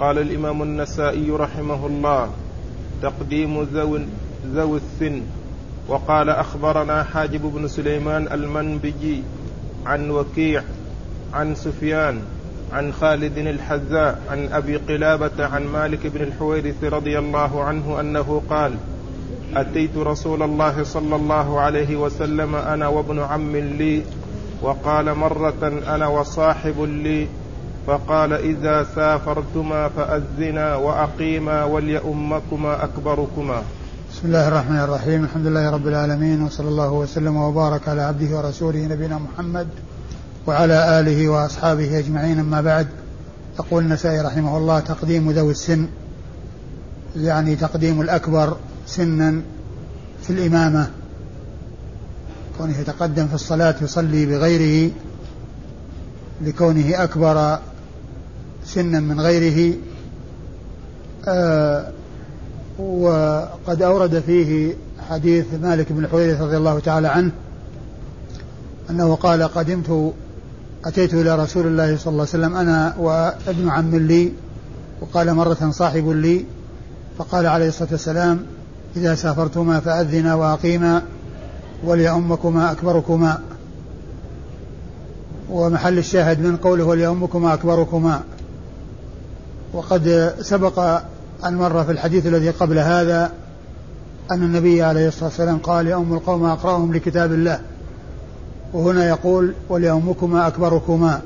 قال الإمام النسائي رحمه الله تقديم ذو ذوي السن. وقال أخبرنا حاجب بن سليمان المنبجي عن وكيع عن سفيان عن خالد الحذاء عن أبي قلابة عن مالك بن الحويرث رضي الله عنه أنه قال أتيت رسول الله صلى الله عليه وسلم أنا وابن عم لي وقال مرة أنا وصاحب لي فقال إذا سافرتما فأذنا وأقيما وليؤمكما أكبركما. بسم الله الرحمن الرحيم. الحمد لله رب العالمين وصلى الله وسلم وبارك على عبده ورسوله نبينا محمد وعلى آله وأصحابه أجمعين. أما بعد يقول النسائي رحمه الله تقديم ذوي السن يعني تقديم الأكبر سنا في الإمامة. كونه يتقدم في الصلاة يصلي بغيره لكونه أكبر سنا من غيره آه وقد أورد فيه حديث مالك بن الحويرث رضي الله تعالى عنه أنه قال قدمت أتيت إلى رسول الله صلى الله عليه وسلم أنا وابن عم لي وقال مرة صاحب لي فقال عليه الصلاة والسلام إذا سافرتما فأذنا وأقيما وليؤمكما أكبركما. ومحل الشاهد من قوله وليؤمكما أكبركما. وقد سبق أن مر في الحديث الذي قبل هذا أن النبي عليه الصلاة والسلام قال يؤم القوم أقرأهم لكتاب الله. وهنا يقول وليؤمكما أكبركما.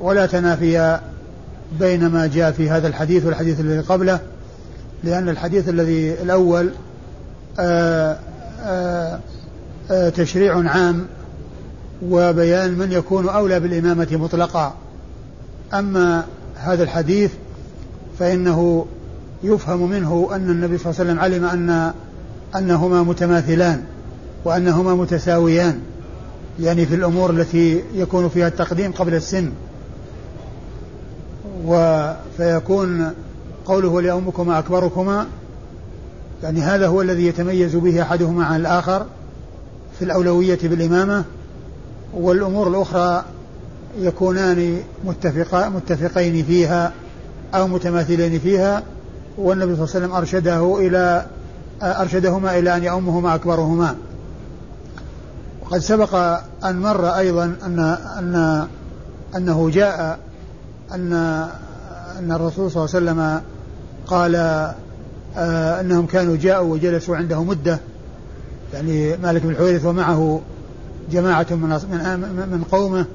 ولا تنافي بين ما جاء في هذا الحديث والحديث الذي قبله لأن الحديث الذي الأول آآ آه، آآ آه، آآ آه، تشريع عام وبيان من يكون أولى بالإمامة مطلقا. أما هذا الحديث فإنه يفهم منه أن النبي صلى الله عليه وسلم علم أن أنهما متماثلان وأنهما متساويان يعني في الأمور التي يكون فيها التقديم قبل السن. فيكون قوله ولأمكما أكبركما يعني هذا هو الذي يتميز به أحدهما عن الآخر في الأولوية بالإمامة. والأمور الأخرى يكونان متفقا متفقين فيها. أو متماثلين فيها والنبي صلى الله عليه وسلم أرشده إلى أرشدهما إلى أن يؤمهما أكبرهما. وقد سبق أن مر أيضا أن أن أنه جاء أن أن الرسول صلى الله عليه وسلم قال آه أنهم كانوا جاءوا وجلسوا عنده مدة. يعني مالك بن الحويرث ومعه جماعة من من من قومه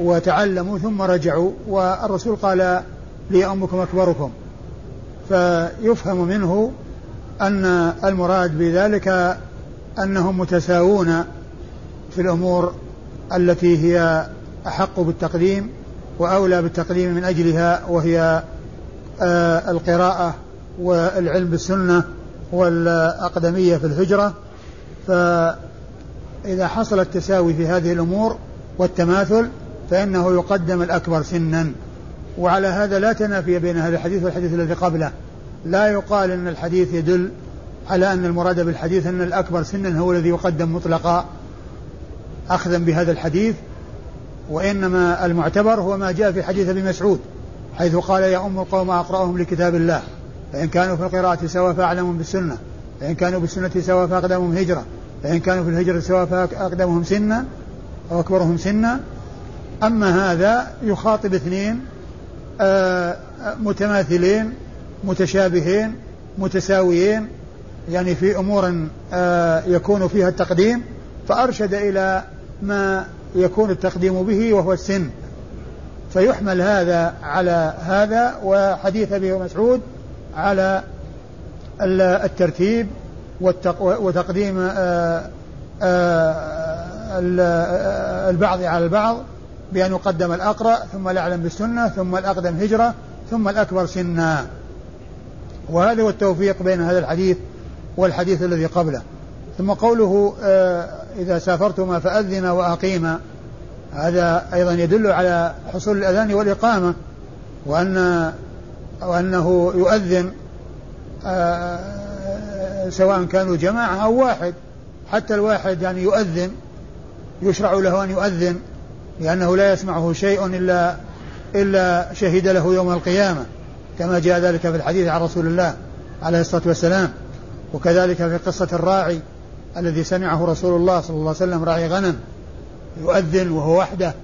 وتعلموا ثم رجعوا والرسول قال لي أمكم أكبركم. فيفهم منه أن المراد بذلك أنهم متساوون في الأمور التي هي أحق بالتقديم وأولى بالتقديم من أجلها وهي آه، القراءة والعلم بالسنة والأقدمية في الهجرة. فإذا حصل التساوي في هذه الأمور والتماثل فإنه يقدم الأكبر سنا. وعلى هذا لا تنافي بين هذا الحديث والحديث الذي قبله. لا يقال أن الحديث يدل على أن المراد بالحديث أن الأكبر سنا هو الذي يقدم مطلقا أخذا بهذا الحديث وإنما المعتبر هو ما جاء في حديث أبي مسعود حيث قال يا أم القوم أقرأهم لكتاب الله فإن كانوا في القراءة سواء فأعلمهم بالسنة فإن كانوا بالسنة سواء فأقدمهم هجرة فإن كانوا في الهجرة سواء فأقدمهم سنا أو أكبرهم سنا أما هذا يخاطب اثنين متماثلين متشابهين متساويين يعني في أمور آه، يكون فيها التقديم فأرشد إلى ما يكون التقديم به وهو السن. فيحمل هذا على هذا وحديث أبي مسعود على الترتيب وتقديم آه، آه، البعض على البعض. بأن يقدم الأقرأ ثم الأعلم بالسنة ثم الأقدم هجرة ثم الأكبر سنا. وهذا هو التوفيق بين هذا الحديث والحديث الذي قبله. ثم قوله آه، إذا سافرتما فأذنا وأقيما هذا أيضا يدل على حصول الأذان والإقامة وأن وأنه يؤذن آه، سواء كانوا جماعة أو واحد. حتى الواحد يعني يؤذن يشرع له أن يؤذن. لأنه لا يسمعه شيء إلا إلا شهد له يوم القيامة كما جاء ذلك في الحديث عن رسول الله عليه الصلاة والسلام. وكذلك في قصة الراعي الذي سمعه رسول الله صلى الله عليه وسلم راعي غنم يؤذن وهو وحده.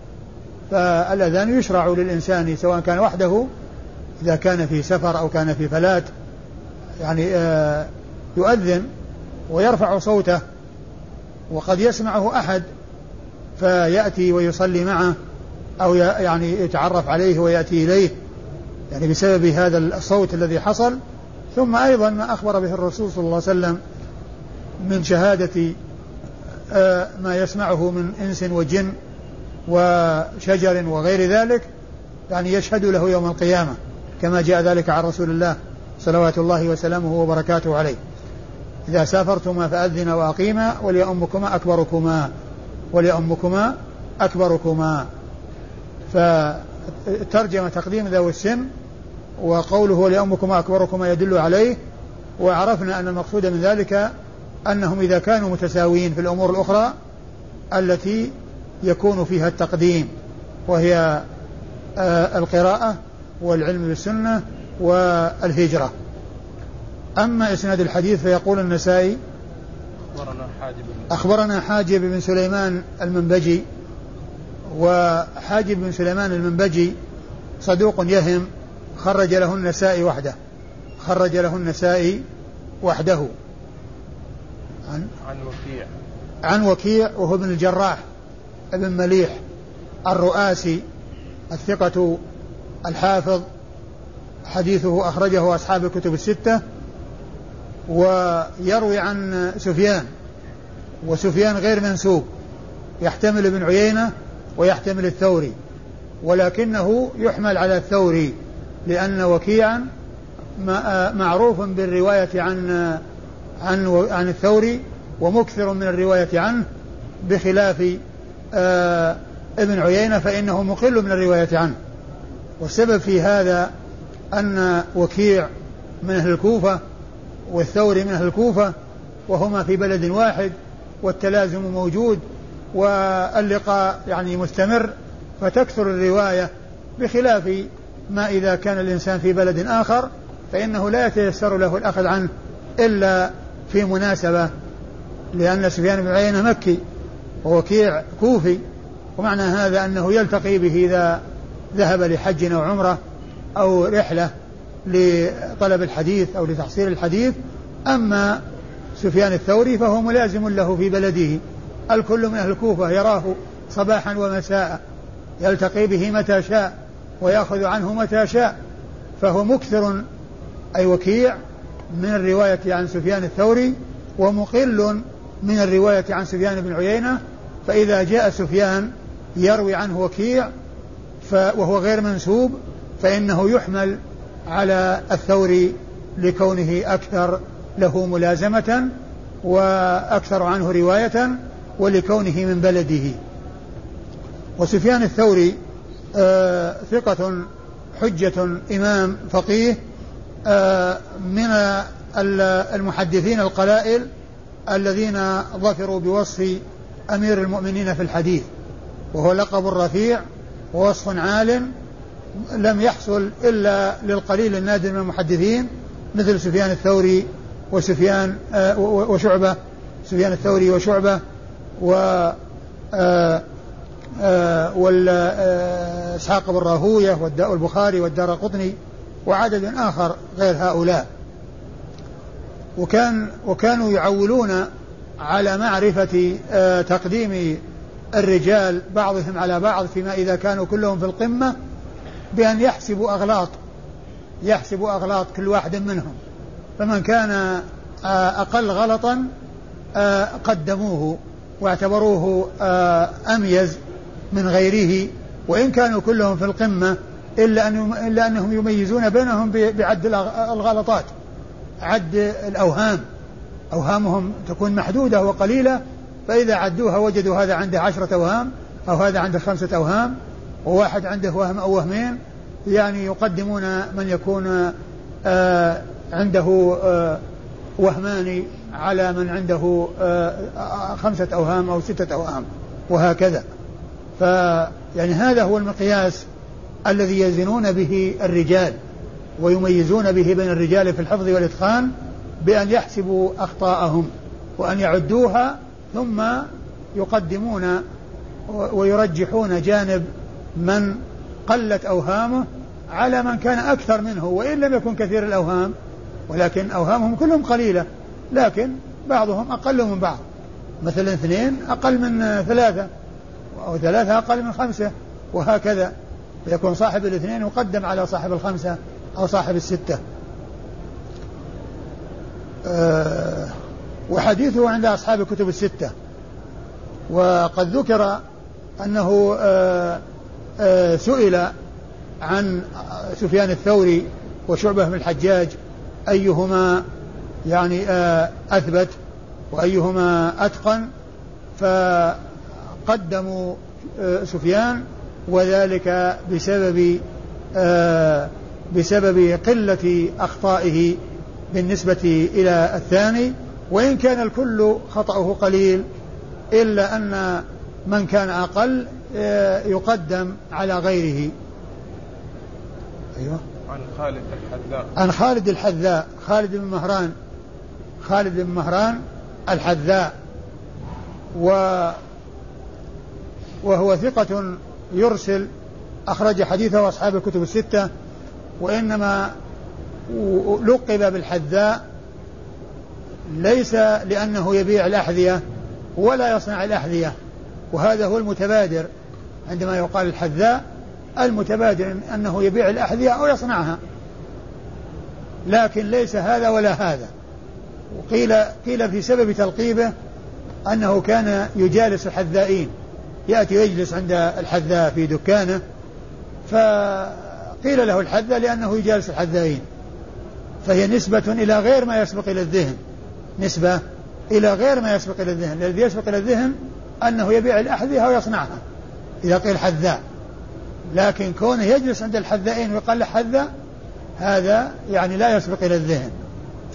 فالأذان يشرع للإنسان سواء كان وحده إذا كان في سفر أو كان في فلات يعني آه يؤذن ويرفع صوته وقد يسمعه أحد فيأتي ويصلي معه أو يعني يتعرف عليه ويأتي إليه يعني بسبب هذا الصوت الذي حصل. ثم أيضا ما أخبر به الرسول صلى الله عليه وسلم من شهادة آه، ما يسمعه من إنس وجن وشجر وغير ذلك يعني يشهد له يوم القيامة كما جاء ذلك عن رسول الله صلوات الله وسلامه وبركاته عليه. إذا سافرتما فأذنا وأقيما وليؤمكما أكبركما. وليؤمكما أكبركما. فترجم تقديم ذوي السن وقوله وليؤمكما أكبركما يدل عليه وعرفنا أن المقصود من ذلك أنهم إذا كانوا متساويين في الأمور الأخرى التي يكون فيها التقديم وهي آه، القراءة والعلم بالسنة والهجرة. أما إسناد الحديث فيقول النسائي أخبرنا حاجب أخبرنا حاجب بن سليمان المنبجي وحاجب بن سليمان المنبجي صدوق يهم خرج له النسائي وحده خرج له النسائي وحده. عن؟ عن وكيع. عن وكيع وهو ابن الجراح ابن مليح الرؤاسي الثقة الحافظ حديثه أخرجه أصحاب الكتب الستة ويروي عن سفيان. وسفيان غير منسوب يحتمل ابن عيينة ويحتمل الثوري ولكنه يحمل على الثوري لأن وكيعا معروف بالرواية عن عن عن الثوري ومكثر من الرواية عنه بخلاف آه ابن عيينة فإنه مقل من الرواية عنه. والسبب في هذا أن وكيع من أهل الكوفة والثوري من أهل الكوفة وهما في بلد واحد والتلازم موجود واللقاء يعني مستمر فتكثر الرواية بخلاف ما إذا كان الإنسان في بلد آخر فإنه لا يتيسر له الأخذ عنه إلا في مناسبة لأن سفيان بن عيينة مكي ووكيع كوفي ومعنى هذا أنه يلتقي به إذا ذهب لحج أو عمرة أو رحلة لطلب الحديث أو لتحصيل الحديث. أما سفيان الثوري فهو ملازم له في بلده. الكل من أهل الكوفة يراه صباحا ومساء يلتقي به متى شاء ويأخذ عنه متى شاء. فهو مكثر أي وكيع من الرواية عن سفيان الثوري ومقل من الرواية عن سفيان بن عيينة. فإذا جاء سفيان يروي عنه وكيع وهو غير منسوب فإنه يحمل على الثوري لكونه أكثر له ملازمة وأكثر عنه رواية ولكونه من بلده. وسفيان الثوري آه ثقة حجة إمام فقيه آه من المحدثين القلائل الذين ظفروا بوصف أمير المؤمنين في الحديث وهو لقب رفيع ووصف عال لم يحصل إلا للقليل النادر من المحدثين مثل سفيان الثوري وسفيان آه وشعبة سفيان الثوري وشعبة و آه آه وإسحاق بن راهوية والبخاري والدار قطني وعدد آخر غير هؤلاء. وكان وكانوا يعولون على معرفة تقديم الرجال بعضهم على بعض فيما إذا كانوا كلهم في القمة بأن يحسبوا أغلاط يحسبوا أغلاط كل واحد منهم. فمن كان آه أقل غلطا آه قدموه واعتبروه آه أميز من غيره وإن كانوا كلهم في القمة إلا, أن إلا أنهم يميزون بينهم بعد الغلطات. عد الأوهام أوهامهم تكون محدودة وقليلة فإذا عدوها وجدوا هذا عنده عشرة أوهام أو هذا عنده خمسة أوهام وواحد عنده وهم أو وهمين يعني يقدمون من يكون آه عنده آه وهمان على من عنده آه خمسة أوهام أو ستة أوهام وهكذا. فيعني هذا هو المقياس الذي يزنون به الرجال ويميزون به بين الرجال في الحفظ والإتقان بأن يحسبوا أخطاءهم وأن يعدوها ثم يقدمون ويرجحون جانب من قلت أوهامه على من كان أكثر منه وإن لم يكن كثير الأوهام ولكن أوهامهم كلهم قليلة لكن بعضهم أقل من بعض. مثلا اثنين أقل من ثلاثة أو ثلاثة أقل من خمسة وهكذا. فيكون صاحب الاثنين يقدم على صاحب الخمسة أو صاحب الستة. أه وحديثه عند أصحاب الكتب الستة. وقد ذكر أنه أه أه سئل عن سفيان الثوري وشعبة بن الحجاج أيهما يعني آه، أثبت وأيهما أتقن فقدموا آه، سفيان وذلك بسبب آه، بسبب قلة أخطائه بالنسبة إلى الثاني. وإن كان الكل خطأه قليل إلا أن من كان أقل يقدم على غيره. أيوه. عن خالد الحذاء. عن خالد الحذاء. خالد بن مهران. خالد بن مهران الحذاء. و وهو ثقة يرسل أخرج حديثه أصحاب الكتب الستة. وإنما لقب بالحذاء ليس لأنه يبيع الأحذية ولا يصنع الأحذية. وهذا هو المتبادر عندما يقال الحذاء المتبادر أنه يبيع الأحذية أو يصنعها. لكن ليس هذا ولا هذا. وقيل قيل في سبب تلقيبه أنه كان يجالس الحذائين. يأتي ويجلس عند الحذاء في دكانه. فقيل له الحذاء لأنه يجالس الحذائين. فهي نسبة إلى غير ما يسبق إلى الذهن. نسبة إلى غير ما يسبق إلى الذهن. الذي يسبق إلى الذهن أنه يبيع الأحذية أو يصنعها. إذا قيل حذاء. لكن كونه يجلس عند الحذائين ويقال له حذا هذا يعني لا يسبق إلى الذهن.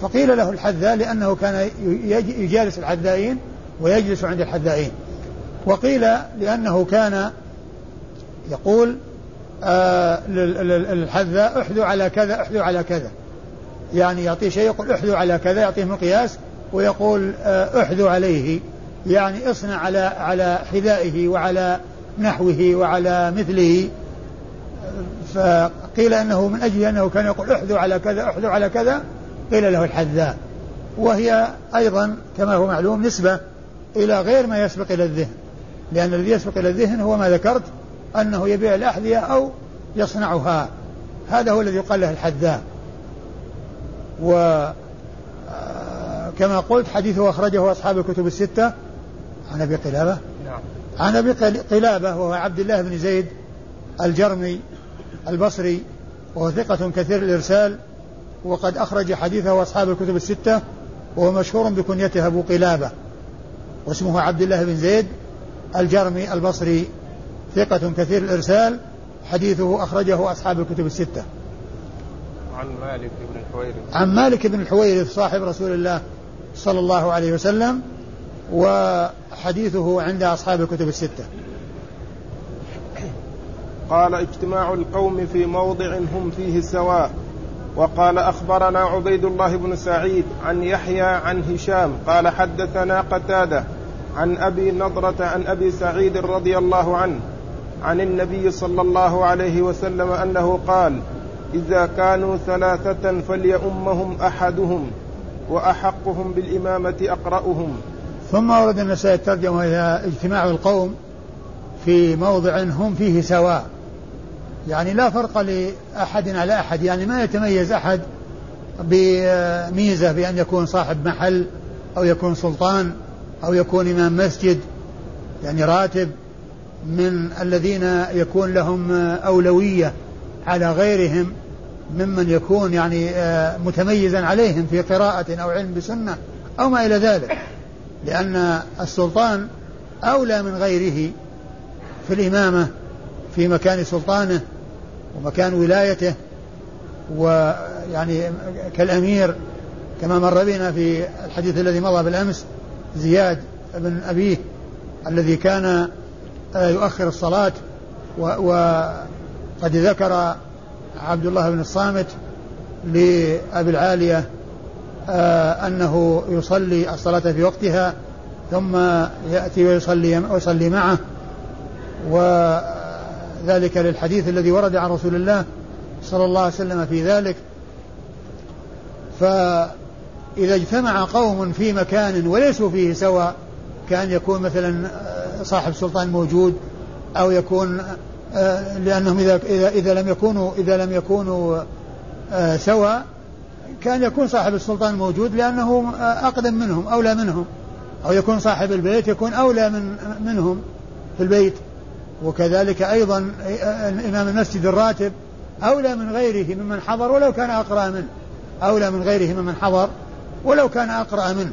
فقيل له الحذاء لأنه كان يجالس الحذائين ويجلس عند الحذائين. وقيل لأنه كان يقول آه للحذاء احذوا على كذا احذوا على كذا. يعني يعطيه شيء يقول احذوا على كذا يعطيه مقياس ويقول آه احذوا عليه. يعني اصنع على على حذائه وعلى نحوه وعلى مثله. فقيل أنه من أجل أنه كان يقول احذوا على كذا احذوا على كذا قيل له الحذاء. وهي أيضا كما هو معلوم نسبة إلى غير ما يسبق إلى الذهن. لأن الذي يسبق إلى الذهن هو ما ذكرت أنه يبيع الأحذية أو يصنعها. هذا هو الذي يقال له الحذاء. و آه، كما قلت حديثه أخرجه أصحاب الكتب الستة. عن أبي قلابة؟ نعم. عن أبي قلابة وهو عبد الله بن زيد الجرمي. البصري وهو ثقة كثير الإرسال وقد أخرج حديثه أصحاب الكتب الستة وهو مشهور بكنيته أبو قلابة واسمه عبد الله بن زيد الجرمي البصري. ثقة كثير الإرسال حديثه أخرجه أصحاب الكتب الستة. عن مالك بن الحويرث. عن مالك بن الحويرث صاحب رسول الله صلى الله عليه وسلم وحديثه عند أصحاب الكتب الستة. قال اجتماع القوم في موضع هم فيه سواء. وقال أخبرنا عبيد الله بن سعيد عن يحيى عن هشام قال حدثنا قتادة عن أبي نضرة عن أبي سعيد رضي الله عنه عن النبي صلى الله عليه وسلم أنه قال إذا كانوا ثلاثة فليؤمهم أحدهم وأحقهم بالإمامة أقرأهم. ثم ورد النسائي الترجمة إلى اجتماع القوم في موضع هم فيه سواء. يعني لا فرق لأحد على أحد يعني ما يتميز أحد بميزة بأن يكون صاحب محل أو يكون سلطان أو يكون إمام مسجد يعني راتب من الذين يكون لهم أولوية على غيرهم ممن يكون يعني آه، متميزا عليهم في قراءة أو علم بسنة أو ما إلى ذلك. لأن السلطان أولى من غيره في الإمامة في مكان سلطانه ومكان ولايته ويعني كالأمير كما مر بنا في الحديث الذي مضى بالأمس زياد بن أبيه الذي كان آه، يؤخر الصلاة وقد ذكر عبد الله بن الصامت لأبي العالية آه أنه يصلي الصلاة في وقتها ثم يأتي ويصلي, ويصلي معه وذلك للحديث الذي ورد عن رسول الله صلى الله عليه وسلم في ذلك. فإذا اجتمع قوم في مكان وليسوا فيه سواء كأن يكون مثلا صاحب سلطان موجود أو يكون آه، لأنهم إذا إذا إذا لم يكونوا إذا لم يكونوا آه، سواء كأن يكون صاحب السلطان موجود لأنه آه، أقدم منهم أولى منهم. أو يكون صاحب البيت يكون أولى من منهم في البيت. وكذلك أيضا إمام المسجد الراتب أولى من غيره ممن حضر ولو كان أقرأ منه. أولى من غيره ممن حضر ولو كان أقرأ منه.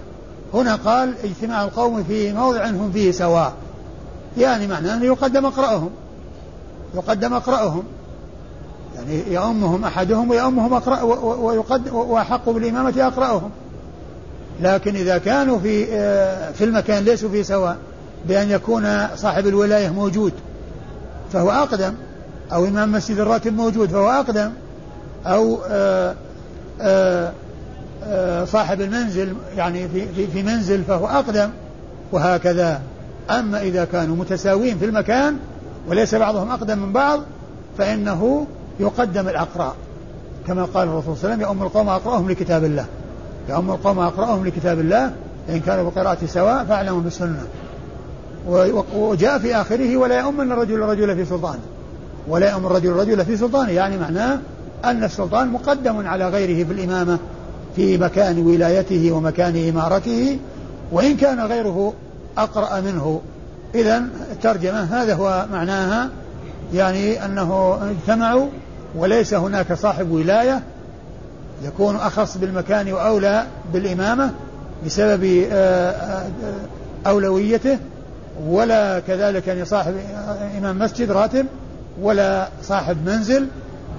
هنا قال اجتماع القوم في موضع هم فيه سواء. يعني معناه أنه يقدم أقرأهم. يقدم أقرأهم. يعني يؤمهم أحدهم ويؤمهم أقرأ ويقدم وأحق بالإمامة أقرأهم. لكن إذا كانوا في آه، في المكان ليسوا في سواء بأن يكون صاحب الولاية موجود. فهو أقدم. أو إمام مسجد الراتب موجود فهو أقدم. أو آآ آه، آآ آه، صاحب المنزل يعني في, في, في منزل فهو أقدم. وهكذا. أما إذا كانوا متساوين في المكان وليس بعضهم أقدم من بعض فإنه يقدم الأقراء كما قال الرسول صلى الله عليه وسلم يؤم القوم أقرأهم لكتاب الله. يؤم القوم أقرأهم لكتاب الله. إن كانوا بقراءة سواء فاعلموا بالسنة. وجاء في آخره ولا يؤمن الرجل الرجل في سلطانه ولا يؤم الرجل الرجل في سلطانه يعني معناه أن السلطان مقدم على غيره في الإمامة في مكان ولايته ومكان إمارته وإن كان غيره أقرأ منه. إذا الترجمة هذا هو معناها يعني أنه اجتمعوا وليس هناك صاحب ولاية يكون أخص بالمكان وأولى بالإمامة بسبب آه، آه، أولويته. ولا كذلك يعني صاحب إمام مسجد راتب ولا صاحب منزل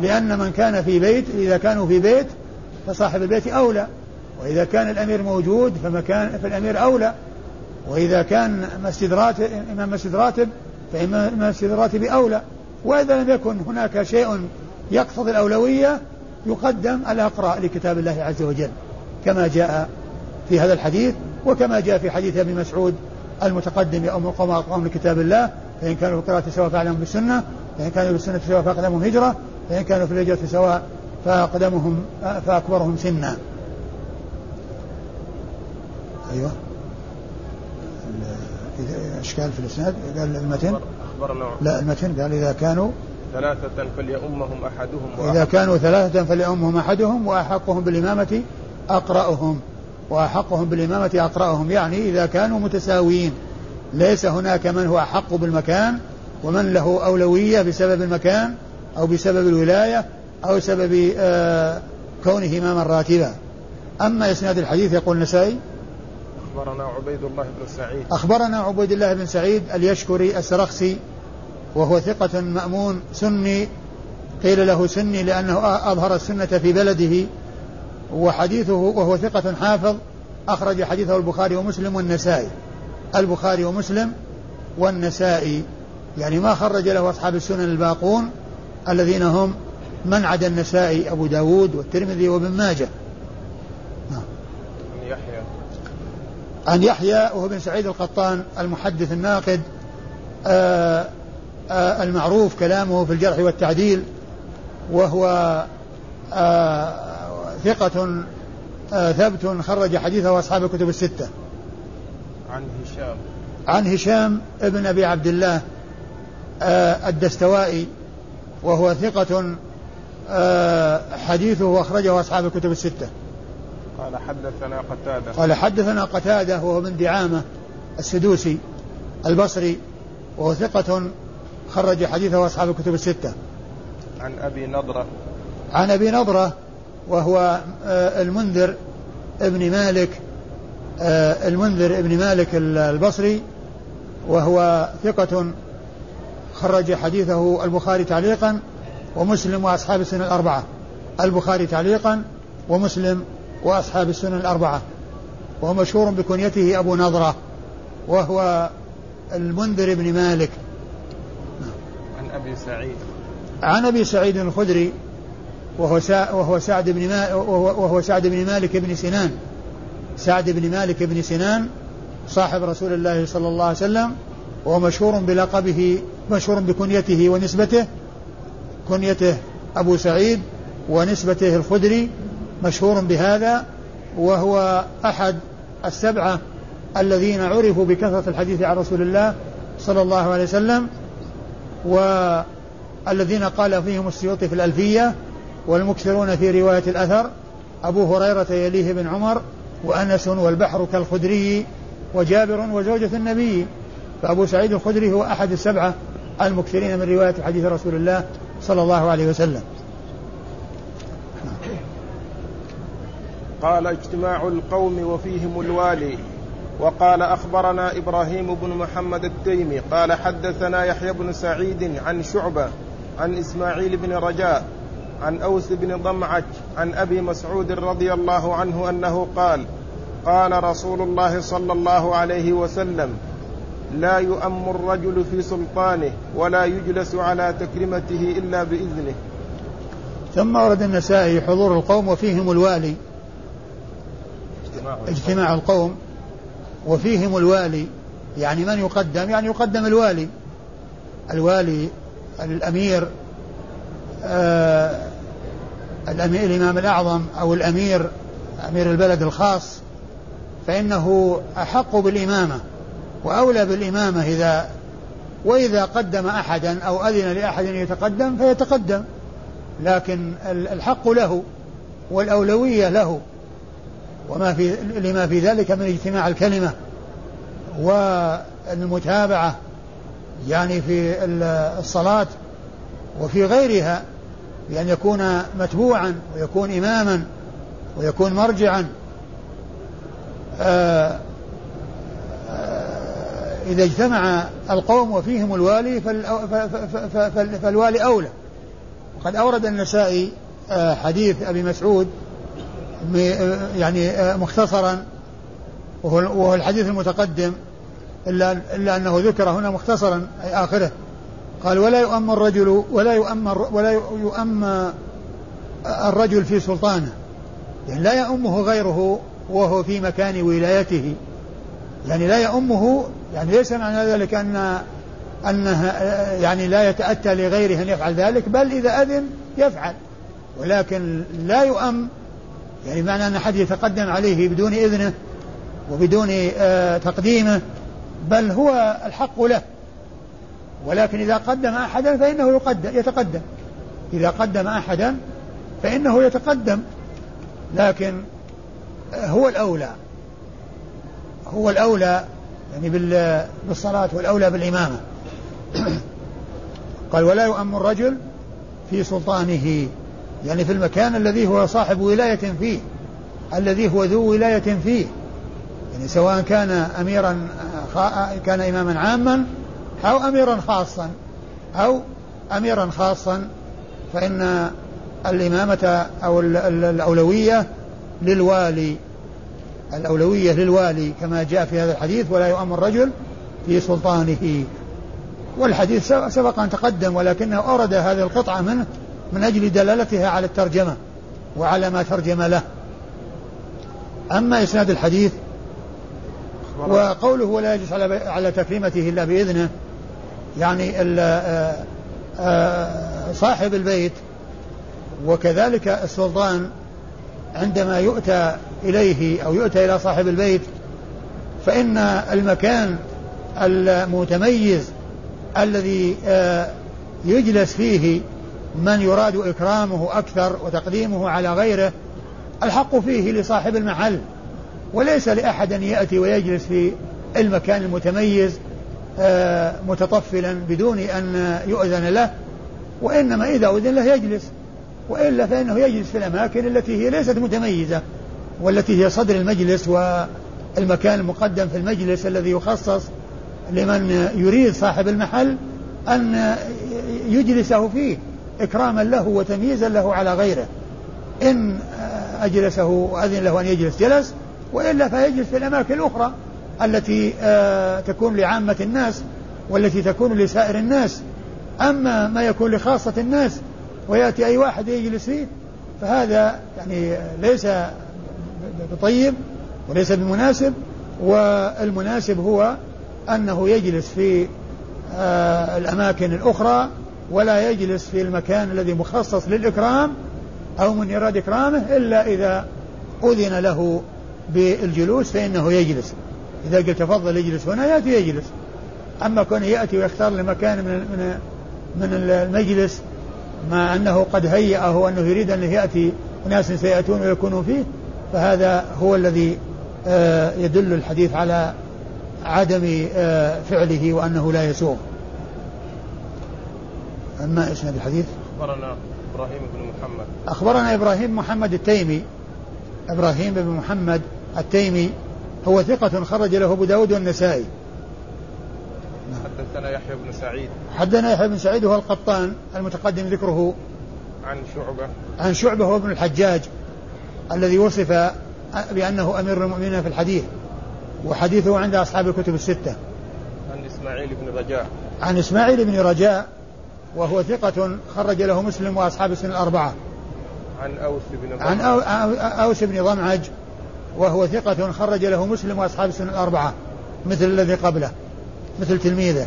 لأن من كان في بيت إذا كانوا في بيت فصاحب البيت أولى. وإذا كان الأمير موجود فمكان فالأمير أولى. وإذا كان مسجد راتب إمام مسجد راتب فإمام مسجد الراتب أولى. وإذا لم يكن هناك شيء يقتضي الأولوية يقدم الأقرأ لكتاب الله عز وجل كما جاء في هذا الحديث وكما جاء في حديث ابن مسعود المتقدم أم القوم أقوام لكتاب الله فإن كانوا في القراءة سواء فأعلمهم بالسنة فإن كانوا بالسنة سواء فأقدمهم هجرة فإن كانوا في الهجرة سواء فأقدمهم فأكبرهم سنا. أيوه. إشكال في الإسناد قال المتن. لا المتن قال إذا كانوا ثلاثة فليؤمهم أحدهم إذا كانوا ثلاثة فليؤمهم أحدهم وأحقهم بالإمامة أقرأهم. وأحقهم بالإمامة أقرأهم. يعني إذا كانوا متساويين ليس هناك من هو أحق بالمكان ومن له أولوية بسبب المكان أو بسبب الولاية أو سبب آه كونه إماما راتبا أما إسناد الحديث يقول النسائي أخبرنا عبيد الله بن سعيد. أخبرنا عبيد الله بن سعيد اليشكري السرخسي وهو ثقة مأمون سني. قيل له سني لأنه أظهر السنة في بلده. وحديثه وهو ثقة حافظ أخرج حديثه البخاري ومسلم والنسائي. البخاري ومسلم والنسائي. يعني ما خرج له أصحاب السنن الباقون الذين هم من عدا النسائي أبو داود والترمذي وابن ماجه. عن يحيى. وهو بن سعيد القطان المحدث الناقد آآ آه، آآ آه، المعروف كلامه في الجرح والتعديل وهو آه، ثقة ثبت خرج حديثه أصحاب الكتب الستة. عن هشام. عن هشام ابن أبي عبد الله الدستوائي وهو ثقة حديثه أخرجه أصحاب الكتب الستة. قال حدثنا قتادة. قال حدثنا قتادة وهو من دعامة السدوسي البصري وهو ثقة خرج حديثه أصحاب الكتب الستة. عن أبي نضرة. عن أبي نضرة وهو آه، المنذر ابن مالك آه، المنذر ابن مالك البصري وهو ثقة خرج حديثه البخاري تعليقا ومسلم وأصحاب السنة الأربعة. البخاري تعليقا ومسلم وأصحاب السنن الأربعة. وهو مشهور بكنيته أبو نضرة وهو المنذر بن مالك. عن أبي سعيد. عن أبي سعيد الخدري وهو وهو سعد بن وهو سعد بن مالك بن سنان. سعد بن مالك بن سنان صاحب رسول الله صلى الله عليه وسلم وهو مشهور بلقبه مشهور بكنيته ونسبته كنيته أبو سعيد ونسبته الخدري مشهور بهذا وهو أحد السبعة الذين عرفوا بكثرة الحديث عن رسول الله صلى الله عليه وسلم والذين قال فيهم السيوطي في الألفية والمكثرون في رواية الأثر أبو هريرة يليه بن عمر وأنس والبحر كالخدري وجابر وزوجة النبي فأبو سعيد الخدري هو أحد السبعة المكثرين من رواية حديث رسول الله صلى الله عليه وسلم. قال اجتماع القوم وفيهم الوالي. وقال أخبرنا إبراهيم بن محمد التيمي قال حدثنا يحيى بن سعيد عن شعبة عن إسماعيل بن رجاء عن أوس بن ضمعج عن أبي مسعود رضي الله عنه أنه قال قال رسول الله صلى الله عليه وسلم لا يؤم الرجل في سلطانه ولا يجلس على تكرمته إلا بإذنه. ثم ورد النسائي حضور القوم وفيهم الوالي. اجتماع القوم وفيهم الوالي. يعني من يقدم؟ يعني يقدم الوالي. الوالي الأمير آه الأمير الإمام الأعظم أو الأمير أمير البلد الخاص فإنه أحق بالإمامة وأولى بالإمامة إذا وإذا قدم أحدا أو أذن لأحد أن يتقدم فيتقدم لكن الحق له والأولوية له وما في لما في ذلك من اجتماع الكلمة والمتابعة يعني في الصلاة وفي غيرها بأن يكون متبوعا ويكون إماما ويكون مرجعا. آه، آه، إذا اجتمع القوم وفيهم الوالي فالوالي أولى. وقد أورد النسائي آه، حديث أبي مسعود يعني مختصرا وهو الحديث المتقدم إلا أنه ذكر هنا مختصرا أي آخره. قال ولا يؤم الرجل ولا يؤم ولا يؤم الرجل في سلطانه. يعني لا يؤمه غيره وهو في مكان ولايته. يعني لا يؤمه يعني ليس معنى ذلك أن أنه يعني لا يتأتى لغيره أن يفعل ذلك بل إذا أذن يفعل. ولكن لا يؤم يعني معنى أن أحد يتقدم عليه بدون إذنه وبدون آه تقديمه بل هو الحق له. ولكن إذا قدم أحدا فإنه يقدم يتقدم. إذا قدم أحدا فإنه يتقدم. لكن هو الأولى. هو الأولى يعني بالصلاة والأولى بالإمامة. قال ولا يؤم الرجل في سلطانه. يعني في المكان الذي هو صاحب ولاية فيه الذي هو ذو ولاية فيه. يعني سواء كان أميرا كان إماما عاما أو أميرا خاصا أو أميرا خاصا فإن الإمامة أو الأولوية للوالي الأولوية للوالي كما جاء في هذا الحديث ولا يؤم الرجل في سلطانه. والحديث سبق أن تقدم ولكنه أورد هذه القطعة منه من أجل دلالتها على الترجمة وعلى ما ترجم له. أما إسناد الحديث وقوله ولا يجلس على على تكريمته إلا بإذنه يعني آه، آه، صاحب البيت. وكذلك السلطان عندما يؤتى إليه أو يؤتى إلى صاحب البيت فإن المكان المتميز الذي آه، يجلس فيه من يراد إكرامه أكثر وتقديمه على غيره الحق فيه لصاحب المحل وليس لأحد أن يأتي ويجلس في المكان المتميز متطفلا بدون أن يؤذن له وإنما إذا أذن له يجلس وإلا فإنه يجلس في الأماكن التي هي ليست متميزة والتي هي صدر المجلس والمكان المقدم في المجلس الذي يخصص لمن يريد صاحب المحل أن يجلسه فيه إكراما له وتمييزا له على غيره. إن أجلسه وأذن له أن يجلس جلس وإلا فيجلس في الأماكن الأخرى. التي آه، تكون لعامة الناس والتي تكون لسائر الناس. أما ما يكون لخاصة الناس ويأتي أي واحد يجلس فيه فهذا يعني ليس بطيب وليس بمناسب. والمناسب هو أنه يجلس في آه، الأماكن الأخرى ولا يجلس في المكان الذي مخصص للإكرام أو من يراد إكرامه إلا إذا أذن له بالجلوس فإنه يجلس. إذا قلت تفضل اجلس هنا يأتي يجلس. أما كونه يأتي ويختار لمكان من من من المجلس مع أنه قد هيأه أنه يريد أن يأتي أناس سيأتون ويكونوا فيه فهذا هو الذي آه، يدل الحديث على عدم آه، فعله وأنه لا يسوغ. أما إسناد الحديث؟ أخبرنا إبراهيم بن محمد. أخبرنا إبراهيم محمد التيمي. إبراهيم بن محمد التيمي هو ثقة خرج له أبو داود والنسائي. حدثنا يحيى بن سعيد. حدثنا يحيى بن سعيد وهو القطان المتقدم ذكره. عن شعبة. عن شعبة هو ابن الحجاج الذي وصف بأنه أمير المؤمنين في الحديث وحديثه عند أصحاب الكتب الستة. عن إسماعيل بن رجاء. عن إسماعيل بن رجاء وهو ثقة خرج له مسلم وأصحاب السنة الأربعة. عن أوس بن عن أوس بن ضمعج وهو ثقة خرج له مسلم وأصحاب السنة الأربعة مثل الذي قبله مثل تلميذه.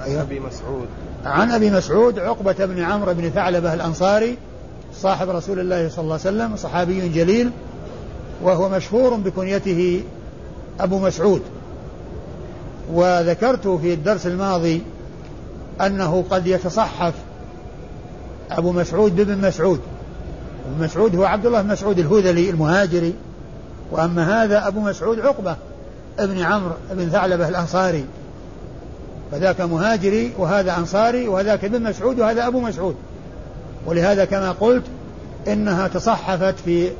عن أيوة. أبي مسعود. عن أبي مسعود عقبة بن عمرو بن ثعلبة الأنصاري صاحب رسول الله صلى الله عليه وسلم صحابي جليل وهو مشهور بكنيته أبو مسعود. وذكرت في الدرس الماضي أنه قد يتصحف أبو مسعود بابن مسعود. ابن مسعود هو عبد الله بن مسعود الهذلي المهاجري. وأما هذا أبو مسعود عقبة ابن عمرو بن ثعلبة الأنصاري. فذاك مهاجري وهذا أنصاري وهذاك ابن مسعود وهذا أبو مسعود. ولهذا كما قلت إنها تصحفت في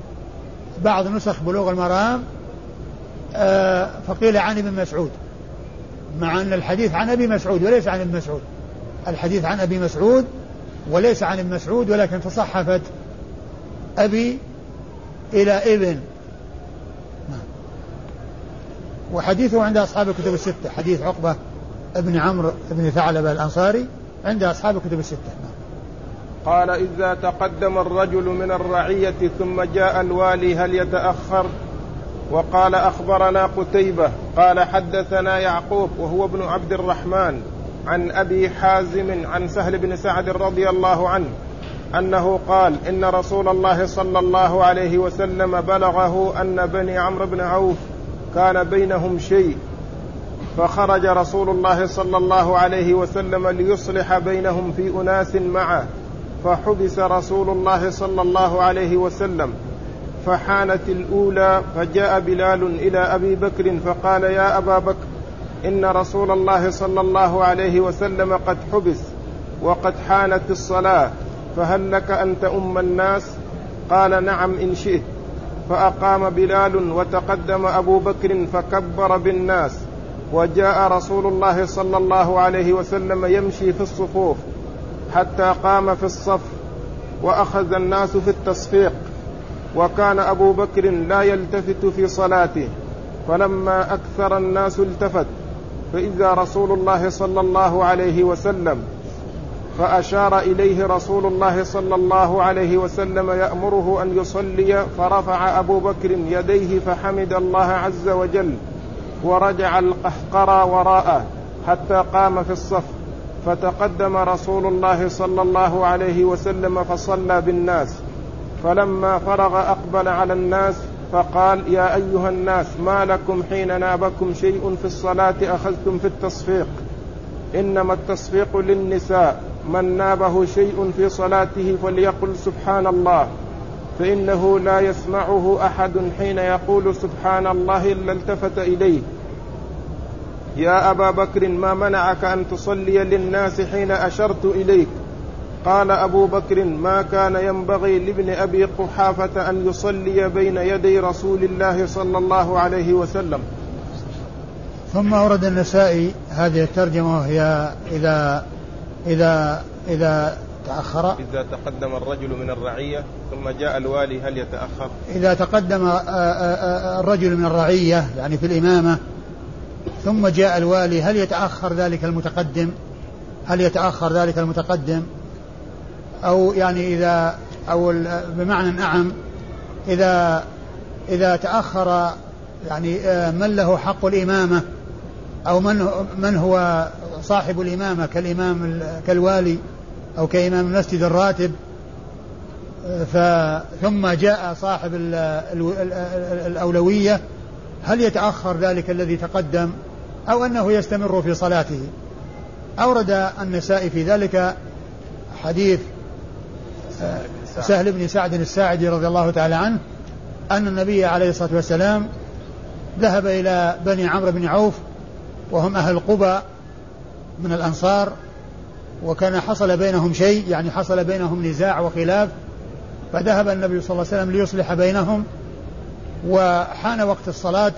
بعض نسخ بلوغ المرام آه، فقيل عن ابن مسعود مع أن الحديث عن أبي مسعود وليس عن ابن مسعود. الحديث عن أبي مسعود وليس عن ابن مسعود ولكن تصحفت أبي إلى ابن وحديثه عند أصحاب الكتب الستة. حديث عقبة ابن عمرو بن ثعلبة الأنصاري عند أصحاب الكتب الستة. قال إذا تقدم الرجل من الرعية ثم جاء الوالي هل يتأخر؟ وقال أخبرنا قتيبة. قال حدثنا يعقوب وهو ابن عبد الرحمن عن أبي حازم عن سهل بن سعد رضي الله عنه أنه قال إن رسول الله صلى الله عليه وسلم بلغه أن بني عمرو بن عوف كان بينهم شيء فخرج رسول الله صلى الله عليه وسلم ليصلح بينهم في أناس معه فحبس رسول الله صلى الله عليه وسلم. فحانت الأولى فجاء بلال إلى أبي بكر فقال يا أبا بكر إن رسول الله صلى الله عليه وسلم قد حبس وقد حانت الصلاة فهل لك أن تؤم الناس؟ قال نعم إن شئت. فأقام بلال وتقدم أبو بكر فكبر بالناس. وجاء رسول الله صلى الله عليه وسلم يمشي في الصفوف حتى قام في الصف وأخذ الناس في التصفيق. وكان أبو بكر لا يلتفت في صلاته فلما أكثر الناس التفت فإذا رسول الله صلى الله عليه وسلم فأشار إليه رسول الله صلى الله عليه وسلم يأمره أن يصلي فرفع أبو بكر يديه فحمد الله عز وجل ورجع القهقرى وراءه حتى قام في الصف. فتقدم رسول الله صلى الله عليه وسلم فصلى بالناس. فلما فرغ أقبل على الناس فقال يا أيها الناس ما لكم حين نابكم شيء في الصلاة أخذتم في التصفيق؟ إنما التصفيق للنساء. من نابه شيء في صلاته فليقل سبحان الله فإنه لا يسمعه أحد حين يقول سبحان الله إلا التفت إليه. يا أبا بكر ما منعك أن تصلي للناس حين أشرت إليك؟ قال أبو بكر ما كان ينبغي لابن أبي قحافة أن يصلي بين يدي رسول الله صلى الله عليه وسلم. ثم أورد النسائي هذه الترجمة وهي إذا إذا إذا تأخر. إذا تقدم الرجل من الرعية ثم جاء الوالي هل يتأخر؟ إذا تقدم آه، آه، آه، الرجل من الرعية يعني في الإمامة ثم جاء الوالي هل يتأخر ذلك المتقدم؟ هل يتأخر ذلك المتقدم؟ أو يعني إذا أو بمعنى أعم إذا إذا تأخر يعني من له حق الإمامة؟ أو من من هو صاحب الإمامة كالإمام كالوالي أو كإمام المسجد الراتب ثم جاء صاحب الأولوية هل يتأخر ذلك الذي تقدم أو أنه يستمر في صلاته؟ أورد النسائي في ذلك حديث آه، سهل بن سعد الساعدي رضي الله تعالى عنه أن النبي عليه الصلاة والسلام ذهب إلى بني عمرو بن عوف وهم أهل قبى من الأنصار وكان حصل بينهم شيء يعني حصل بينهم نزاع وخلاف فذهب النبي صلى الله عليه وسلم ليصلح بينهم وحان وقت الصلاة